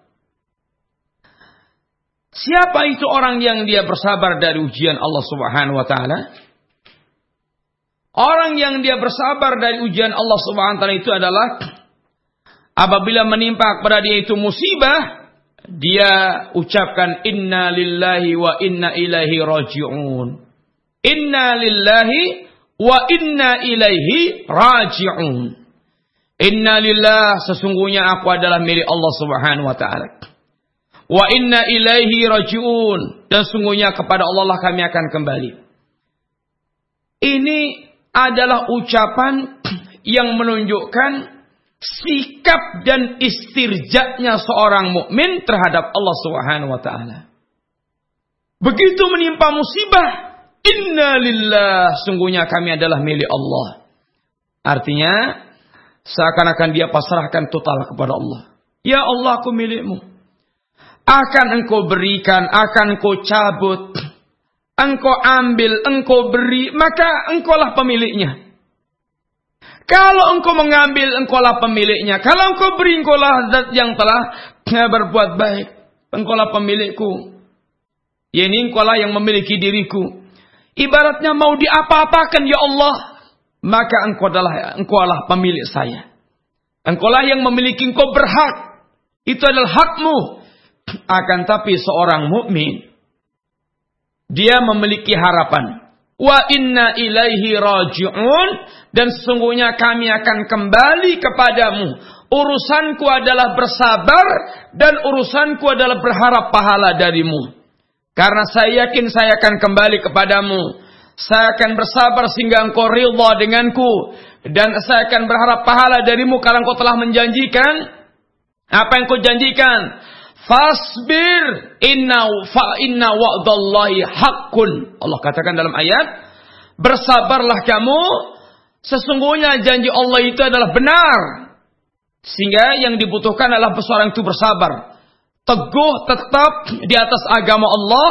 Siapa itu orang yang dia bersabar dari ujian Allah Subhanahu wa taala? Orang yang dia bersabar dari ujian Allah Subhanahu wa taala itu adalah apabila menimpa kepada dia itu musibah, dia ucapkan inna lillahi wa inna ilaihi raji'un. Inna lillahi wa inna ilaihi raji'un. Inna lillah sesungguhnya aku adalah milik Allah Subhanahu wa taala. Wa inna ilaihi raji'un dan sungguhnya kepada Allah lah kami akan kembali. Ini adalah ucapan yang menunjukkan sikap dan istirjaknya seorang mukmin terhadap Allah Subhanahu wa taala. Begitu menimpa musibah, inna lillah, sungguhnya kami adalah milik Allah. Artinya, seakan-akan dia pasrahkan total kepada Allah. Ya Allah, aku milikmu. Akan engkau berikan, akan engkau cabut, engkau ambil, engkau beri, maka engkaulah pemiliknya. Kalau engkau mengambil, engkaulah pemiliknya. Kalau engkau beri, engkaulah zat yang telah berbuat baik. Engkaulah pemilikku. Ya ini engkaulah yang memiliki diriku. Ibaratnya mau diapa-apakan ya Allah. Maka engkau adalah engkaulah pemilik saya. Engkaulah yang memiliki engkau berhak. Itu adalah hakmu. Akan tapi seorang mukmin dia memiliki harapan wa inna ilaihi raji'un dan sesungguhnya kami akan kembali kepadamu. Urusanku adalah bersabar dan urusanku adalah berharap pahala darimu. Karena saya yakin saya akan kembali kepadamu. Saya akan bersabar sehingga engkau ridha denganku. Dan saya akan berharap pahala darimu karena engkau telah menjanjikan. Apa yang kau janjikan? Fasbir inna fa inna wa'dallahi haqqun. Allah katakan dalam ayat, bersabarlah kamu sesungguhnya janji Allah itu adalah benar. Sehingga yang dibutuhkan adalah seorang itu bersabar. Teguh tetap di atas agama Allah.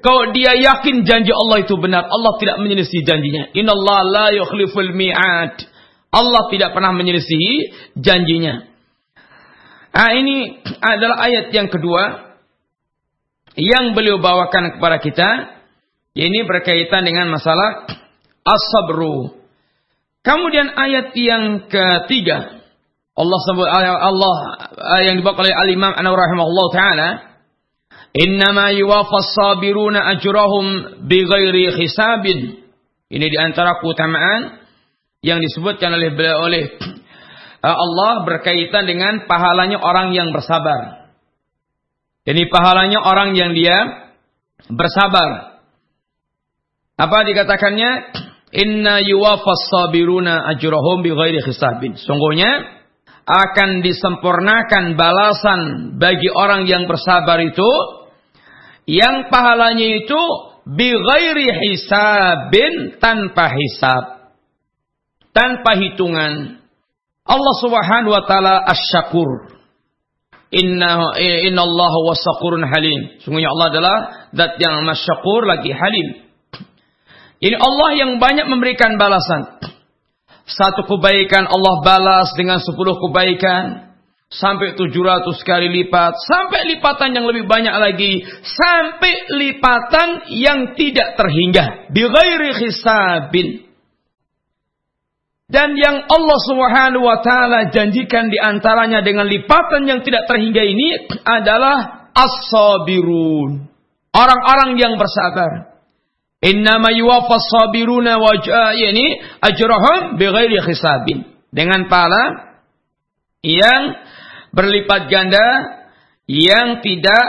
Kalau dia yakin janji Allah itu benar, Allah tidak menyelisih janjinya. Innallaha la yukhliful mi'ad. Allah tidak pernah menyelisihi janjinya. Nah, ini adalah ayat yang kedua yang beliau bawakan kepada kita. Ini berkaitan dengan masalah as-sabru. Kemudian ayat yang ketiga. Allah sebut Allah yang dibawa oleh Al-Imam An rahimahullah taala, "Innama yuwaffas sabiruna ajrahum bighairi hisabin." Ini di antara keutamaan yang disebutkan oleh oleh Eh, Allah berkaitan dengan pahalanya orang yang bersabar. Ini pahalanya orang yang dia bersabar. Apa dikatakannya? Inna yuwafas sabiruna ajrahum bighairi hisabin. Sungguhnya akan disempurnakan balasan bagi orang yang bersabar itu yang pahalanya itu bighairi hisabin tanpa hisab. Tanpa hitungan. Allah Subhanahu wa taala Asy-Syakur. Inna inna Allah wasakurun halim. Sungguhnya Allah adalah zat yang masyakur lagi halim. Ini Allah yang banyak memberikan balasan. Satu kebaikan Allah balas dengan sepuluh kebaikan. Sampai tujuh ratus kali lipat. Sampai lipatan yang lebih banyak lagi. Sampai lipatan yang tidak terhingga. Bighairi hisabin. Dan yang Allah Subhanahu wa taala janjikan di antaranya dengan lipatan yang tidak terhingga ini adalah as-sabirun. Orang-orang yang bersabar. Innama yuwaffas sabiruna wajah ini ajrahum bighairi hisabin. Dengan pahala yang berlipat ganda yang tidak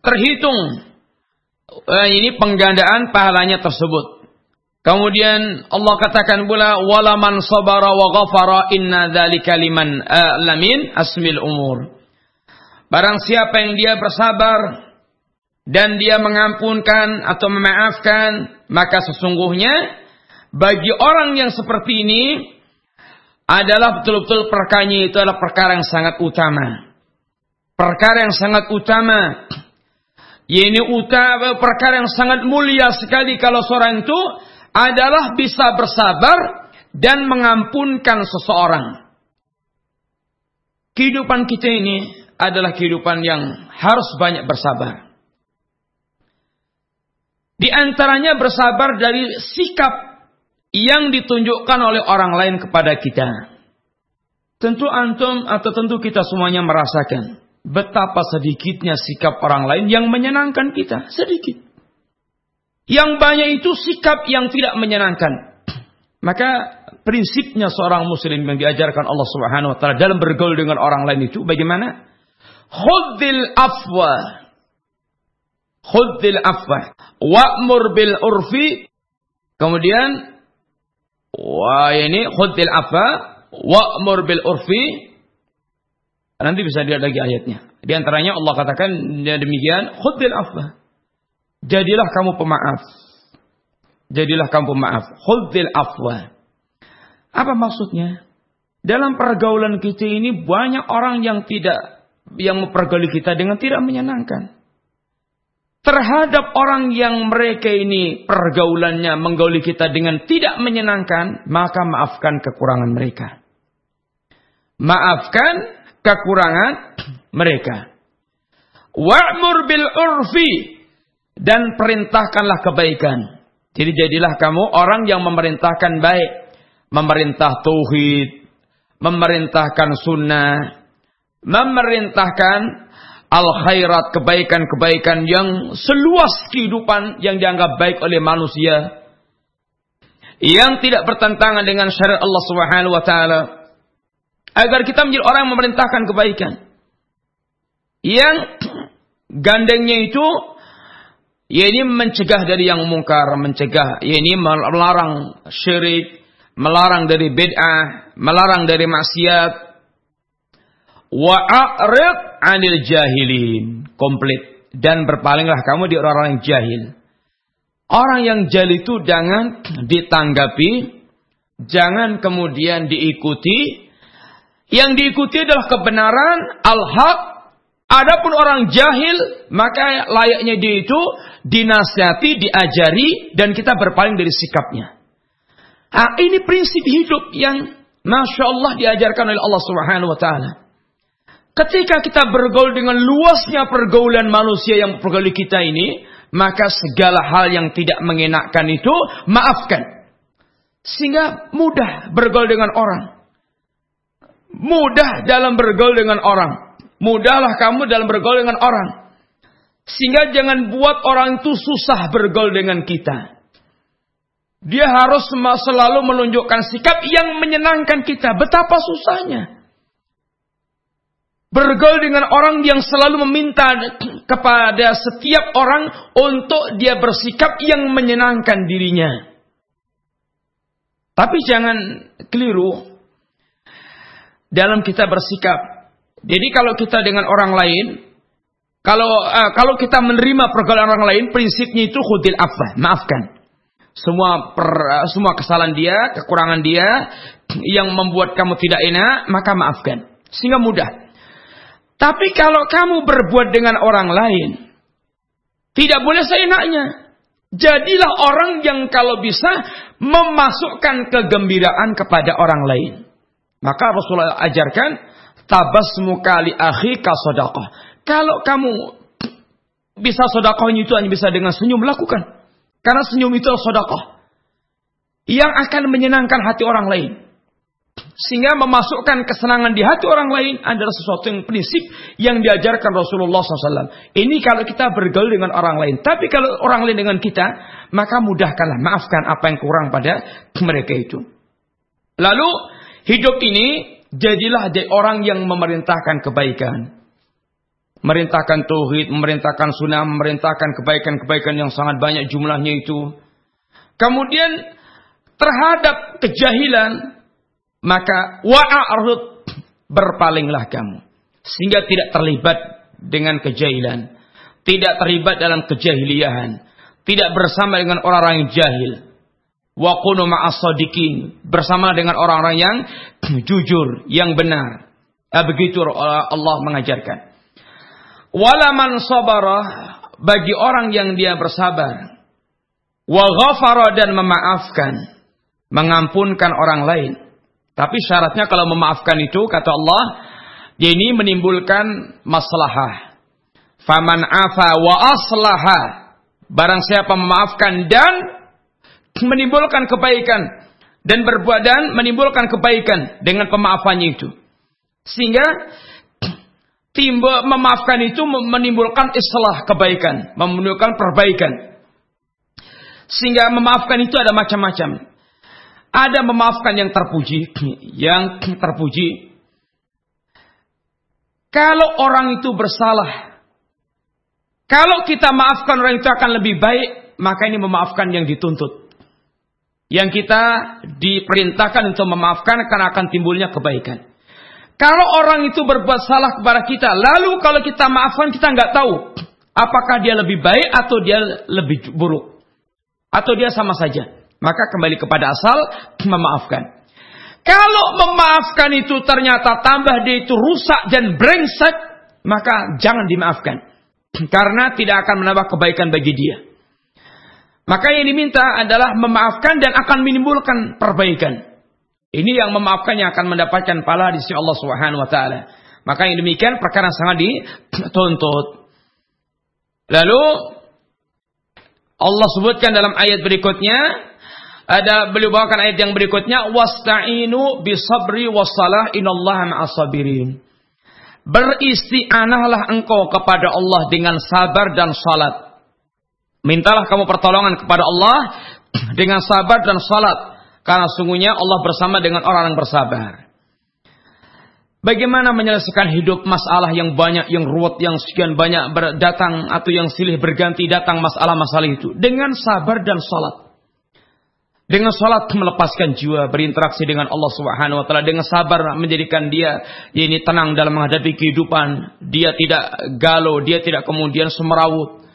terhitung. Eh, ini penggandaan pahalanya tersebut. Kemudian Allah katakan pula walaman sabara wa ghafara inna dzalika liman uh, lamin asmil umur. Barang siapa yang dia bersabar dan dia mengampunkan atau memaafkan, maka sesungguhnya bagi orang yang seperti ini adalah betul-betul perkanya itu adalah perkara yang sangat utama. Perkara yang sangat utama. Ini utama perkara yang sangat mulia sekali kalau seorang itu adalah bisa bersabar dan mengampunkan seseorang. Kehidupan kita ini adalah kehidupan yang harus banyak bersabar. Di antaranya bersabar dari sikap yang ditunjukkan oleh orang lain kepada kita. Tentu antum atau tentu kita semuanya merasakan betapa sedikitnya sikap orang lain yang menyenangkan kita. Sedikit. Yang banyak itu sikap yang tidak menyenangkan. Maka prinsipnya seorang muslim yang diajarkan Allah Subhanahu wa taala dalam bergaul dengan orang lain itu bagaimana? Khudzil afwa. Khudzil afwa. Wa'mur bil urfi. Kemudian wah ini khudzil afwa wa'mur bil urfi. Nanti bisa dilihat lagi ayatnya. Di antaranya Allah katakan demikian khudzil afwa. Jadilah kamu pemaaf. Jadilah kamu pemaaf. Khudzil afwa. Apa maksudnya? Dalam pergaulan kita ini banyak orang yang tidak yang mempergauli kita dengan tidak menyenangkan. Terhadap orang yang mereka ini pergaulannya menggauli kita dengan tidak menyenangkan, maka maafkan kekurangan mereka. Maafkan kekurangan mereka. Wa'mur bil urfi dan perintahkanlah kebaikan. Jadi jadilah kamu orang yang memerintahkan baik, memerintah tauhid, memerintahkan sunnah, memerintahkan al khairat kebaikan-kebaikan yang seluas kehidupan yang dianggap baik oleh manusia yang tidak bertentangan dengan syariat Allah Subhanahu wa taala agar kita menjadi orang yang memerintahkan kebaikan yang gandengnya itu Ya ini mencegah dari yang mungkar, mencegah. Ya ini melarang syirik, melarang dari bid'ah, melarang dari maksiat. Wa'arid 'anil jahilin. Komplit. Dan berpalinglah kamu di orang-orang yang jahil. Orang yang jahil itu jangan ditanggapi, jangan kemudian diikuti. Yang diikuti adalah kebenaran, al-haq. Adapun orang jahil, maka layaknya dia itu dinasihati, diajari, dan kita berpaling dari sikapnya. Nah, ini prinsip hidup yang Masya Allah diajarkan oleh Allah Subhanahu wa Ta'ala. Ketika kita bergaul dengan luasnya pergaulan manusia yang pergauli kita ini, maka segala hal yang tidak mengenakkan itu maafkan. Sehingga mudah bergaul dengan orang. Mudah dalam bergaul dengan orang. Mudahlah kamu dalam bergaul dengan orang. Sehingga jangan buat orang itu susah bergaul dengan kita. Dia harus selalu menunjukkan sikap yang menyenangkan kita. Betapa susahnya. Bergaul dengan orang yang selalu meminta kepada setiap orang untuk dia bersikap yang menyenangkan dirinya. Tapi jangan keliru dalam kita bersikap. Jadi kalau kita dengan orang lain, kalau uh, kalau kita menerima pergaulan orang lain, prinsipnya itu khudil afah, maafkan semua per, semua kesalahan dia, kekurangan dia yang membuat kamu tidak enak, maka maafkan. Sehingga mudah. Tapi kalau kamu berbuat dengan orang lain, tidak boleh seenaknya. Jadilah orang yang kalau bisa memasukkan kegembiraan kepada orang lain. Maka Rasulullah ajarkan tabasmu kali akhi kasodakoh. Kalau kamu bisa sodakohnya itu hanya bisa dengan senyum lakukan. Karena senyum itu sodakoh. Yang akan menyenangkan hati orang lain. Sehingga memasukkan kesenangan di hati orang lain adalah sesuatu yang prinsip yang diajarkan Rasulullah SAW. Ini kalau kita bergaul dengan orang lain. Tapi kalau orang lain dengan kita, maka mudahkanlah, maafkan apa yang kurang pada mereka itu. Lalu, hidup ini jadilah orang yang memerintahkan kebaikan merintahkan tauhid, memerintahkan sunnah, memerintahkan kebaikan-kebaikan yang sangat banyak jumlahnya itu. Kemudian terhadap kejahilan maka wa'arud berpalinglah kamu sehingga tidak terlibat dengan kejahilan, tidak terlibat dalam kejahiliahan, tidak bersama dengan orang-orang yang jahil. Wa kunu bersama dengan orang-orang yang jujur, yang benar. Begitu Allah mengajarkan. Walaman sabara bagi orang yang dia bersabar. Wa ghafara dan memaafkan. Mengampunkan orang lain. Tapi syaratnya kalau memaafkan itu kata Allah, ini menimbulkan maslahah. Faman afa wa aslaha. Barang siapa memaafkan dan menimbulkan kebaikan dan berbuat dan menimbulkan kebaikan dengan pemaafannya itu. Sehingga timbul memaafkan itu menimbulkan islah kebaikan, menimbulkan perbaikan. Sehingga memaafkan itu ada macam-macam. Ada memaafkan yang terpuji, yang terpuji. Kalau orang itu bersalah, kalau kita maafkan orang itu akan lebih baik, maka ini memaafkan yang dituntut. Yang kita diperintahkan untuk memaafkan karena akan timbulnya kebaikan. Kalau orang itu berbuat salah kepada kita, lalu kalau kita maafkan kita nggak tahu apakah dia lebih baik atau dia lebih buruk atau dia sama saja. Maka kembali kepada asal memaafkan. Kalau memaafkan itu ternyata tambah dia itu rusak dan brengsek, maka jangan dimaafkan. Karena tidak akan menambah kebaikan bagi dia. Maka yang diminta adalah memaafkan dan akan menimbulkan perbaikan. Ini yang memaafkannya akan mendapatkan pahala di sisi Allah Subhanahu wa taala. Maka yang demikian perkara sangat dituntut. Lalu Allah sebutkan dalam ayat berikutnya ada beliau bawakan ayat yang berikutnya wasta'inu bisabri wassalah inallaha ma'as-sabirin. Beristi'anahlah engkau kepada Allah dengan sabar dan salat. Mintalah kamu pertolongan kepada Allah dengan sabar dan salat. Karena sungguhnya Allah bersama dengan orang yang bersabar. Bagaimana menyelesaikan hidup masalah yang banyak, yang ruwet, yang sekian banyak datang atau yang silih berganti datang masalah-masalah itu dengan sabar dan salat. Dengan salat melepaskan jiwa, berinteraksi dengan Allah Subhanahu wa taala, dengan sabar menjadikan dia ini tenang dalam menghadapi kehidupan. Dia tidak galau, dia tidak kemudian semerawut.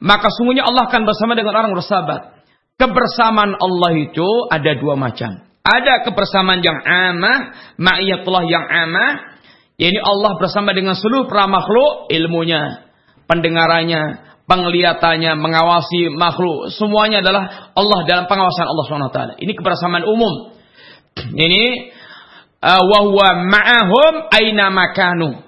Maka sungguhnya Allah akan bersama dengan orang bersabar. Kebersamaan Allah itu ada dua macam. Ada kebersamaan yang amah, ma'iyatullah yang amah, yakni Allah bersama dengan seluruh para makhluk ilmunya, pendengarannya, penglihatannya, mengawasi makhluk, semuanya adalah Allah dalam pengawasan Allah SWT. Ini kebersamaan umum. Ini uh, wahwa ma'ahum aina makanu.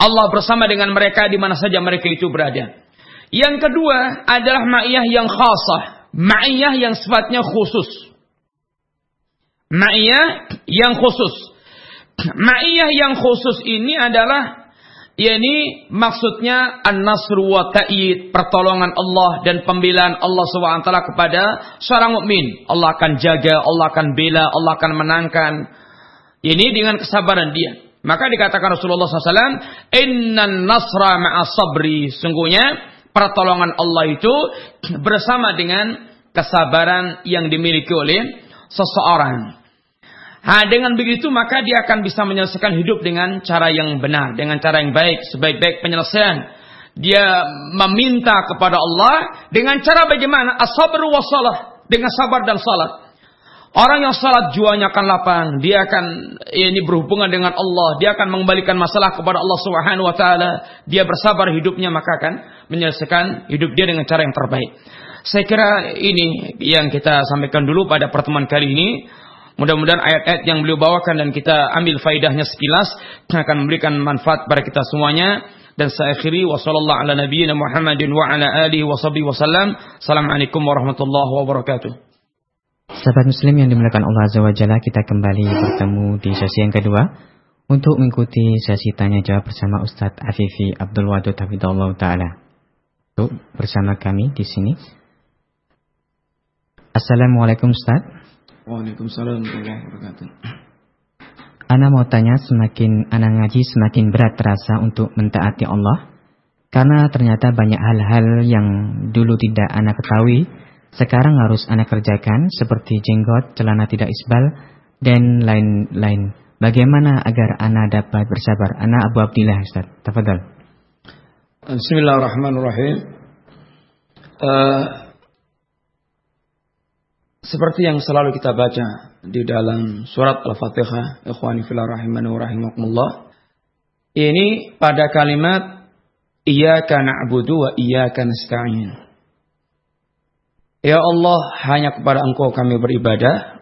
Allah bersama dengan mereka di mana saja mereka itu berada. Yang kedua adalah ma'iyah yang khasah, ma'iyah yang sifatnya khusus. Ma'iyah yang khusus. Ma'iyah yang khusus ini adalah yakni maksudnya an-nasru wa ta'id, pertolongan Allah dan pembelaan Allah SWT kepada seorang mukmin. Allah akan jaga, Allah akan bela, Allah akan menangkan. Ini dengan kesabaran dia. Maka dikatakan Rasulullah SAW, Innan nasra ma'as sabri. Sungguhnya pertolongan Allah itu bersama dengan kesabaran yang dimiliki oleh seseorang. Ha, dengan begitu maka dia akan bisa menyelesaikan hidup dengan cara yang benar, dengan cara yang baik, sebaik-baik penyelesaian. Dia meminta kepada Allah dengan cara bagaimana? As-sabr dengan sabar dan salat. Orang yang salat jualnya akan lapang, dia akan ini berhubungan dengan Allah, dia akan mengembalikan masalah kepada Allah Subhanahu wa taala. Dia bersabar hidupnya maka akan menyelesaikan hidup dia dengan cara yang terbaik. Saya kira ini yang kita sampaikan dulu pada pertemuan kali ini. Mudah-mudahan ayat-ayat yang beliau bawakan dan kita ambil faidahnya sekilas akan memberikan manfaat pada kita semuanya. Dan saya akhiri wa sallallahu ala nabiyyina Muhammadin wa ala alihi wasallam. Assalamualaikum warahmatullahi wabarakatuh. Sahabat muslim yang dimuliakan Allah Azza wa Jalla, kita kembali bertemu di sesi yang kedua untuk mengikuti sesi tanya jawab bersama Ustadz Afifi Abdul Wadud Hafidullah Ta'ala. Bersama kami di sini. Assalamualaikum Ustadz. Waalaikumsalam warahmatullahi wabarakatuh. Ana mau tanya semakin ana ngaji semakin berat terasa untuk mentaati Allah karena ternyata banyak hal-hal yang dulu tidak ana ketahui sekarang harus ana kerjakan seperti jenggot, celana tidak isbal dan lain-lain. Bagaimana agar ana dapat bersabar? Ana Abu Abdillah Ustaz. Tafadhal. Bismillahirrahmanirrahim. Uh, seperti yang selalu kita baca di dalam surat Al-Fatihah, ikhwani fillah rahimani wa. Ini pada kalimat iyyaka na'budu wa iyyaka nasta'in. Ya Allah, hanya kepada Engkau kami beribadah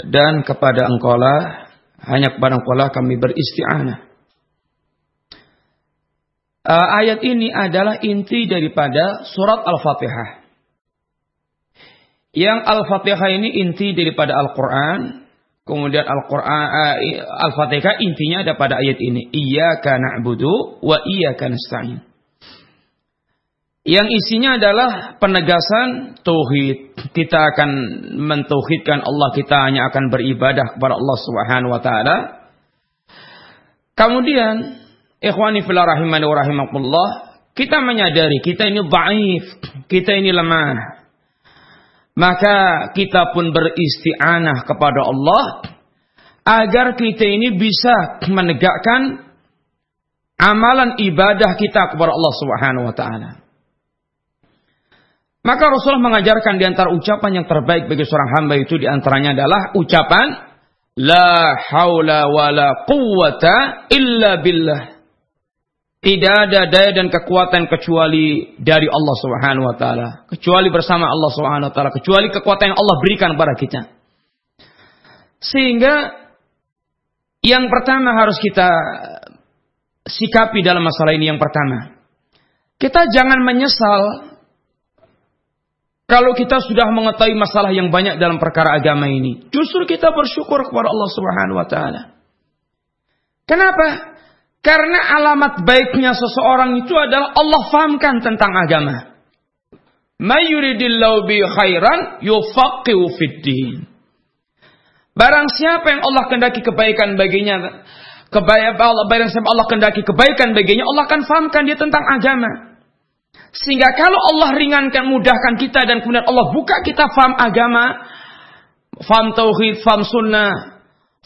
dan kepada Engkau lah hanya kepada Engkau lah kami beristi'anah. Uh, ayat ini adalah inti daripada surat Al-Fatihah. Yang Al-Fatihah ini inti daripada Al-Quran. Kemudian Al-Quran, uh, Al-Fatihah intinya ada pada ayat ini. Iyaka na'budu wa iyaka nasta'in. Yang isinya adalah penegasan tauhid. Kita akan mentauhidkan Allah, kita hanya akan beribadah kepada Allah Subhanahu wa taala. Kemudian, ikhwani fil rahimani rahimakumullah, kita menyadari kita ini dhaif, kita ini lemah. Maka kita pun beristi'anah kepada Allah agar kita ini bisa menegakkan amalan ibadah kita kepada Allah Subhanahu wa taala. Maka Rasulullah mengajarkan di antara ucapan yang terbaik bagi seorang hamba itu di antaranya adalah ucapan la haula wala quwwata illa billah. Tidak ada daya dan kekuatan kecuali dari Allah Subhanahu wa taala, kecuali bersama Allah Subhanahu wa taala, kecuali kekuatan yang Allah berikan kepada kita. Sehingga yang pertama harus kita sikapi dalam masalah ini yang pertama. Kita jangan menyesal kalau kita sudah mengetahui masalah yang banyak dalam perkara agama ini. Justru kita bersyukur kepada Allah Subhanahu wa taala. Kenapa? Karena alamat baiknya seseorang itu adalah Allah fahamkan tentang agama. Mayuridillahu bi khairan yufaqihu fiddin. Barang siapa yang Allah kendaki kebaikan baginya, kebaikan Allah barang siapa Allah kendaki kebaikan baginya, Allah akan fahamkan dia tentang agama. Sehingga kalau Allah ringankan, mudahkan kita dan kemudian Allah buka kita faham agama, faham tauhid, faham sunnah,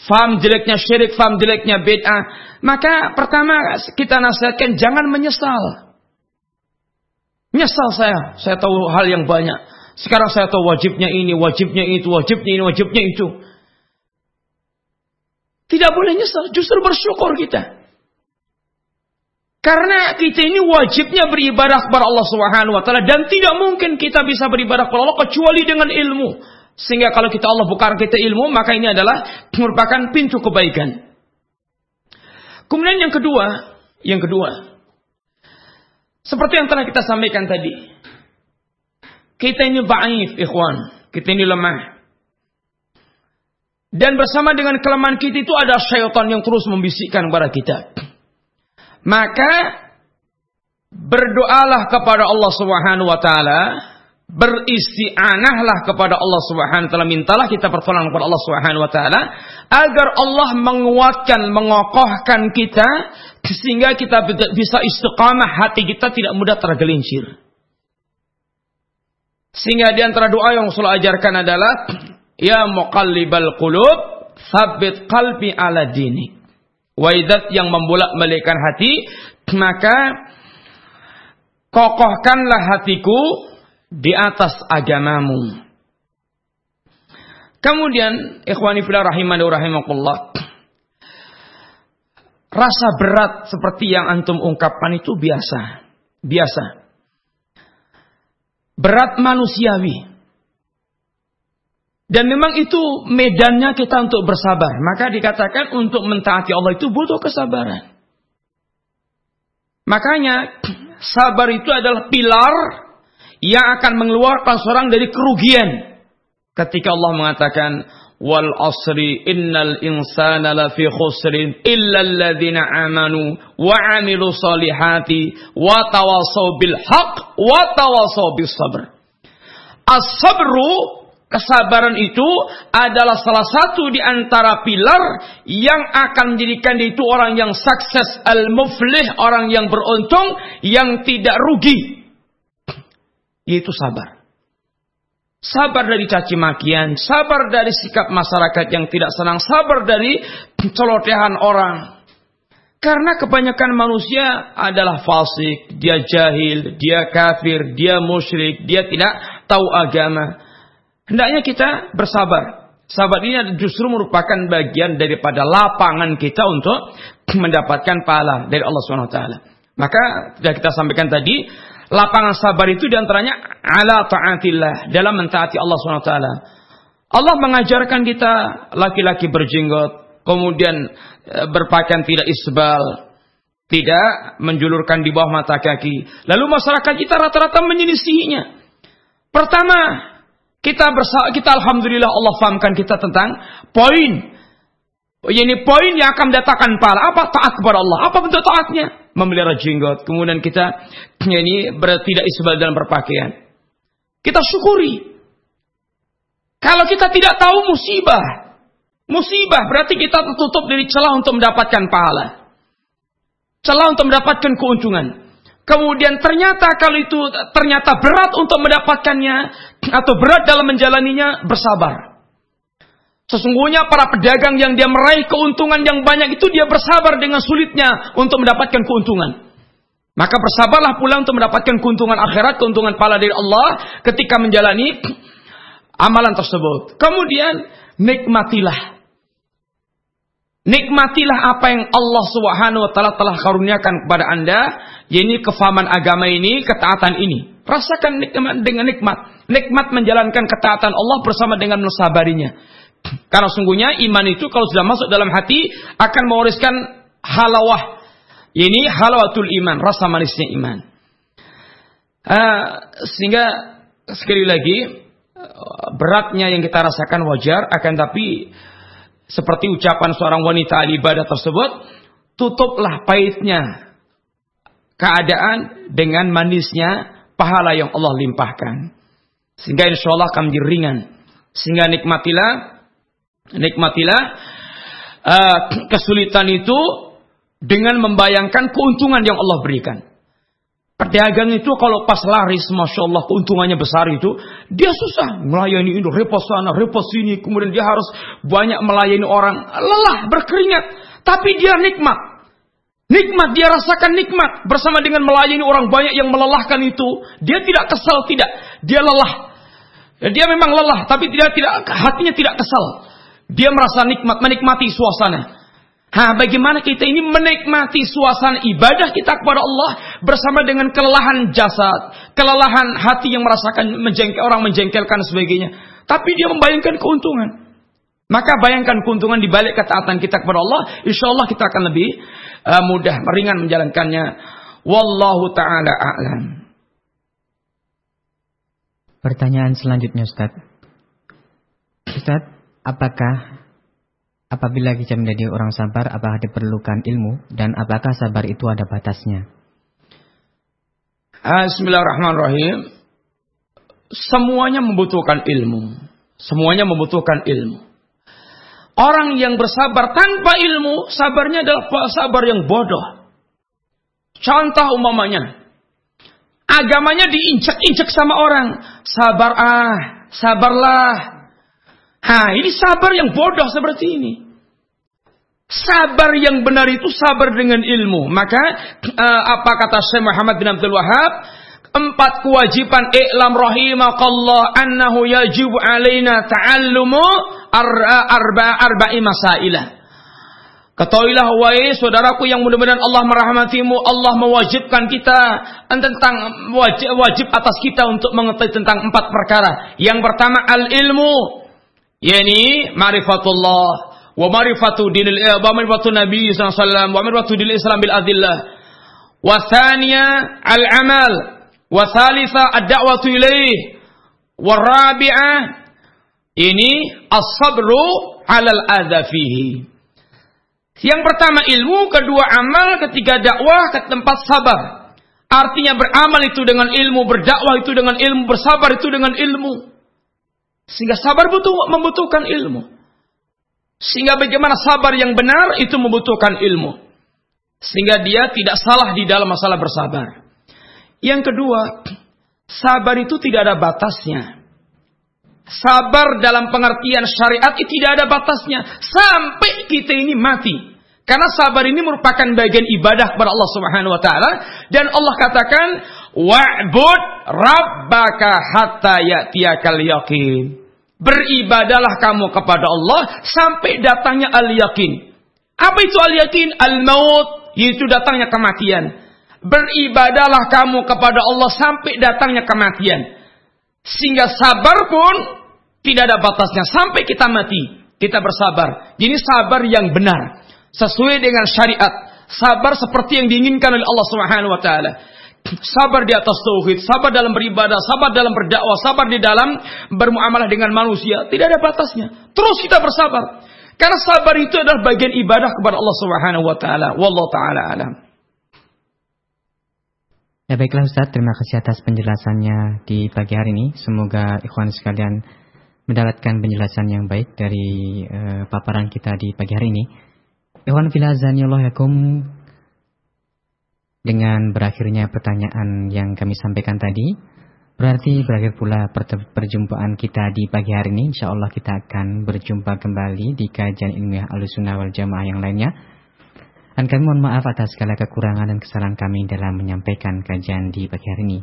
faham jeleknya syirik, faham jeleknya bid'ah, maka pertama kita nasihatkan jangan menyesal. Menyesal saya, saya tahu hal yang banyak. Sekarang saya tahu wajibnya ini, wajibnya itu, wajibnya ini, wajibnya itu. Tidak boleh nyesal, justru bersyukur kita. Karena kita ini wajibnya beribadah kepada Allah Subhanahu wa taala dan tidak mungkin kita bisa beribadah kepada Allah kecuali dengan ilmu. Sehingga kalau kita Allah bukan kita ilmu, maka ini adalah merupakan pintu kebaikan. Kemudian yang kedua, yang kedua, seperti yang telah kita sampaikan tadi, kita ini baif, ikhwan, kita ini lemah. Dan bersama dengan kelemahan kita itu ada syaitan yang terus membisikkan kepada kita maka berdoalah kepada Allah Subhanahu wa taala, beristi'anahlah kepada Allah Subhanahu wa taala, mintalah kita pertolongan kepada Allah Subhanahu wa taala agar Allah menguatkan, mengokohkan kita sehingga kita bisa istiqamah, hati kita tidak mudah tergelincir. Sehingga di antara doa yang Rasul ajarkan adalah ya muqallibal qulub, tsabbit qalbi ala dinik. Waidat yang membolak balikan hati, maka kokohkanlah hatiku di atas agamamu. Kemudian, ikhwani fillah rahimani rahimakumullah. Rasa berat seperti yang antum ungkapkan itu biasa. Biasa. Berat manusiawi. Dan memang itu medannya kita untuk bersabar. Maka dikatakan untuk mentaati Allah itu butuh kesabaran. Makanya sabar itu adalah pilar yang akan mengeluarkan seorang dari kerugian. Ketika Allah mengatakan wal asri innal insana lafi khusrin illa alladhina amanu wa amilu salihati wa tawasaw bil haqq wa tawasaw bis sabr. As-sabru Kesabaran itu adalah salah satu di antara pilar yang akan menjadikan dia itu orang yang sukses, al-muflih, orang yang beruntung, yang tidak rugi. Yaitu sabar. Sabar dari caci makian, sabar dari sikap masyarakat yang tidak senang, sabar dari celotehan orang. Karena kebanyakan manusia adalah fasik, dia jahil, dia kafir, dia musyrik, dia tidak tahu agama. Hendaknya kita bersabar. Sabar ini justru merupakan bagian daripada lapangan kita untuk mendapatkan pahala dari Allah Subhanahu wa taala. Maka sudah kita sampaikan tadi, lapangan sabar itu di antaranya ala taatillah dalam mentaati Allah Subhanahu wa taala. Allah mengajarkan kita laki-laki berjenggot, kemudian e, berpakaian tidak isbal, tidak menjulurkan di bawah mata kaki. Lalu masyarakat kita rata-rata menyelisihinya. Pertama, kita bersa kita alhamdulillah Allah fahamkan kita tentang poin. Ini poin yang akan mendatangkan pahala. Apa taat kepada Allah? Apa bentuk taatnya? Memelihara jenggot. Kemudian kita ini tidak isbal dalam berpakaian. Kita syukuri. Kalau kita tidak tahu musibah, musibah berarti kita tertutup dari celah untuk mendapatkan pahala. Celah untuk mendapatkan keuntungan. Kemudian ternyata kalau itu ternyata berat untuk mendapatkannya atau berat dalam menjalaninya, bersabar. Sesungguhnya para pedagang yang dia meraih keuntungan yang banyak itu dia bersabar dengan sulitnya untuk mendapatkan keuntungan. Maka bersabarlah pula untuk mendapatkan keuntungan akhirat, keuntungan pahala dari Allah ketika menjalani amalan tersebut. Kemudian nikmatilah Nikmatilah apa yang Allah Subhanahu wa taala telah karuniakan kepada Anda, yaitu kefahaman agama ini, ketaatan ini. Rasakan nikmat dengan nikmat. Nikmat menjalankan ketaatan Allah bersama dengan mensabarinya. Karena sungguhnya iman itu kalau sudah masuk dalam hati akan mewariskan halawah. Ini halawatul iman, rasa manisnya iman. Uh, sehingga sekali lagi beratnya yang kita rasakan wajar akan tapi seperti ucapan seorang wanita ahli ibadah tersebut, tutuplah pahitnya keadaan dengan manisnya pahala yang Allah limpahkan. Sehingga insya Allah akan menjadi ringan. Sehingga nikmatilah, nikmatilah uh, kesulitan itu dengan membayangkan keuntungan yang Allah berikan. Dagang itu kalau pas laris, masya Allah keuntungannya besar itu, dia susah melayani ini, repot sana, repot sini, kemudian dia harus banyak melayani orang, lelah, berkeringat, tapi dia nikmat. Nikmat, dia rasakan nikmat bersama dengan melayani orang banyak yang melelahkan itu. Dia tidak kesal, tidak. Dia lelah. Dia memang lelah, tapi tidak tidak hatinya tidak kesal. Dia merasa nikmat, menikmati suasana. Ha, bagaimana kita ini menikmati suasana ibadah kita kepada Allah bersama dengan kelelahan jasad, kelelahan hati yang merasakan menjengkel orang menjengkelkan sebagainya. Tapi dia membayangkan keuntungan. Maka bayangkan keuntungan di balik ketaatan kita kepada Allah, insya Allah kita akan lebih uh, mudah, meringan menjalankannya. Wallahu taala a'lam. Pertanyaan selanjutnya Ustaz. Ustaz, apakah apabila kita menjadi orang sabar, apakah diperlukan ilmu dan apakah sabar itu ada batasnya? Ah, bismillahirrahmanirrahim. Semuanya membutuhkan ilmu. Semuanya membutuhkan ilmu. Orang yang bersabar tanpa ilmu, sabarnya adalah sabar yang bodoh. Contoh umpamanya, agamanya diinjak-injak sama orang. Sabar ah, sabarlah. Ha, ini sabar yang bodoh seperti ini. Sabar yang benar itu sabar dengan ilmu. Maka uh, apa kata Syekh Muhammad bin Abdul Wahab? Empat kewajiban i'lam rahimakallah annahu yajibu alaina ta'allumu arba arba'i masailah. Ketahuilah wahai saudaraku yang mudah-mudahan Allah merahmatimu, Allah mewajibkan kita tentang wajib, wajib atas kita untuk mengetahui tentang empat perkara. Yang pertama al-ilmu, yakni marifatullah wa marifatu dinil eh, wa marifatu Nabi sallallahu alaihi wasallam wa marifatu dinil Islam bil adillah. Wa thaniya al-amal Wa thalitha ad-da'watu ilaih. Wa rabi'ah ini as-sabru 'alal adza fihi. Yang pertama ilmu, kedua amal, ketiga dakwah, keempat sabar. Artinya beramal itu dengan ilmu, berdakwah itu dengan ilmu, bersabar itu dengan ilmu. Sehingga sabar butuh membutuhkan ilmu. Sehingga bagaimana sabar yang benar itu membutuhkan ilmu. Sehingga dia tidak salah di dalam masalah bersabar. Yang kedua, sabar itu tidak ada batasnya. Sabar dalam pengertian syariat itu tidak ada batasnya. Sampai kita ini mati. Karena sabar ini merupakan bagian ibadah kepada Allah Subhanahu wa taala dan Allah katakan wa'bud rabbaka hatta ya'tiyakal yaqin. Beribadalah kamu kepada Allah sampai datangnya al-yakin. Apa itu al-yakin? Al-maut, yaitu datangnya kematian. Beribadalah kamu kepada Allah sampai datangnya kematian. Sehingga sabar pun tidak ada batasnya. Sampai kita mati, kita bersabar. Ini sabar yang benar. Sesuai dengan syariat. Sabar seperti yang diinginkan oleh Allah Subhanahu wa taala. Sabar di atas tauhid, sabar dalam beribadah, sabar dalam berdakwah, sabar di dalam bermuamalah dengan manusia, tidak ada batasnya. Terus kita bersabar. Karena sabar itu adalah bagian ibadah kepada Allah Subhanahu wa taala. Wallahu taala alam. Ya baiklah Ustaz, terima kasih atas penjelasannya di pagi hari ini. Semoga ikhwan sekalian mendapatkan penjelasan yang baik dari uh, paparan kita di pagi hari ini. Ikhwan yakum dengan berakhirnya pertanyaan yang kami sampaikan tadi, berarti berakhir pula perjumpaan kita di pagi hari ini. Insya Allah kita akan berjumpa kembali di kajian ilmiah al-sunnah wal jamaah yang lainnya. Dan kami mohon maaf atas segala kekurangan dan kesalahan kami dalam menyampaikan kajian di pagi hari ini.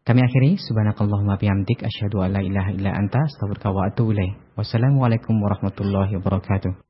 Kami akhiri subhanakallahumma bihamdik asyhadu an la ilaha illa anta astaghfiruka wa atubu. Wassalamualaikum warahmatullahi wabarakatuh.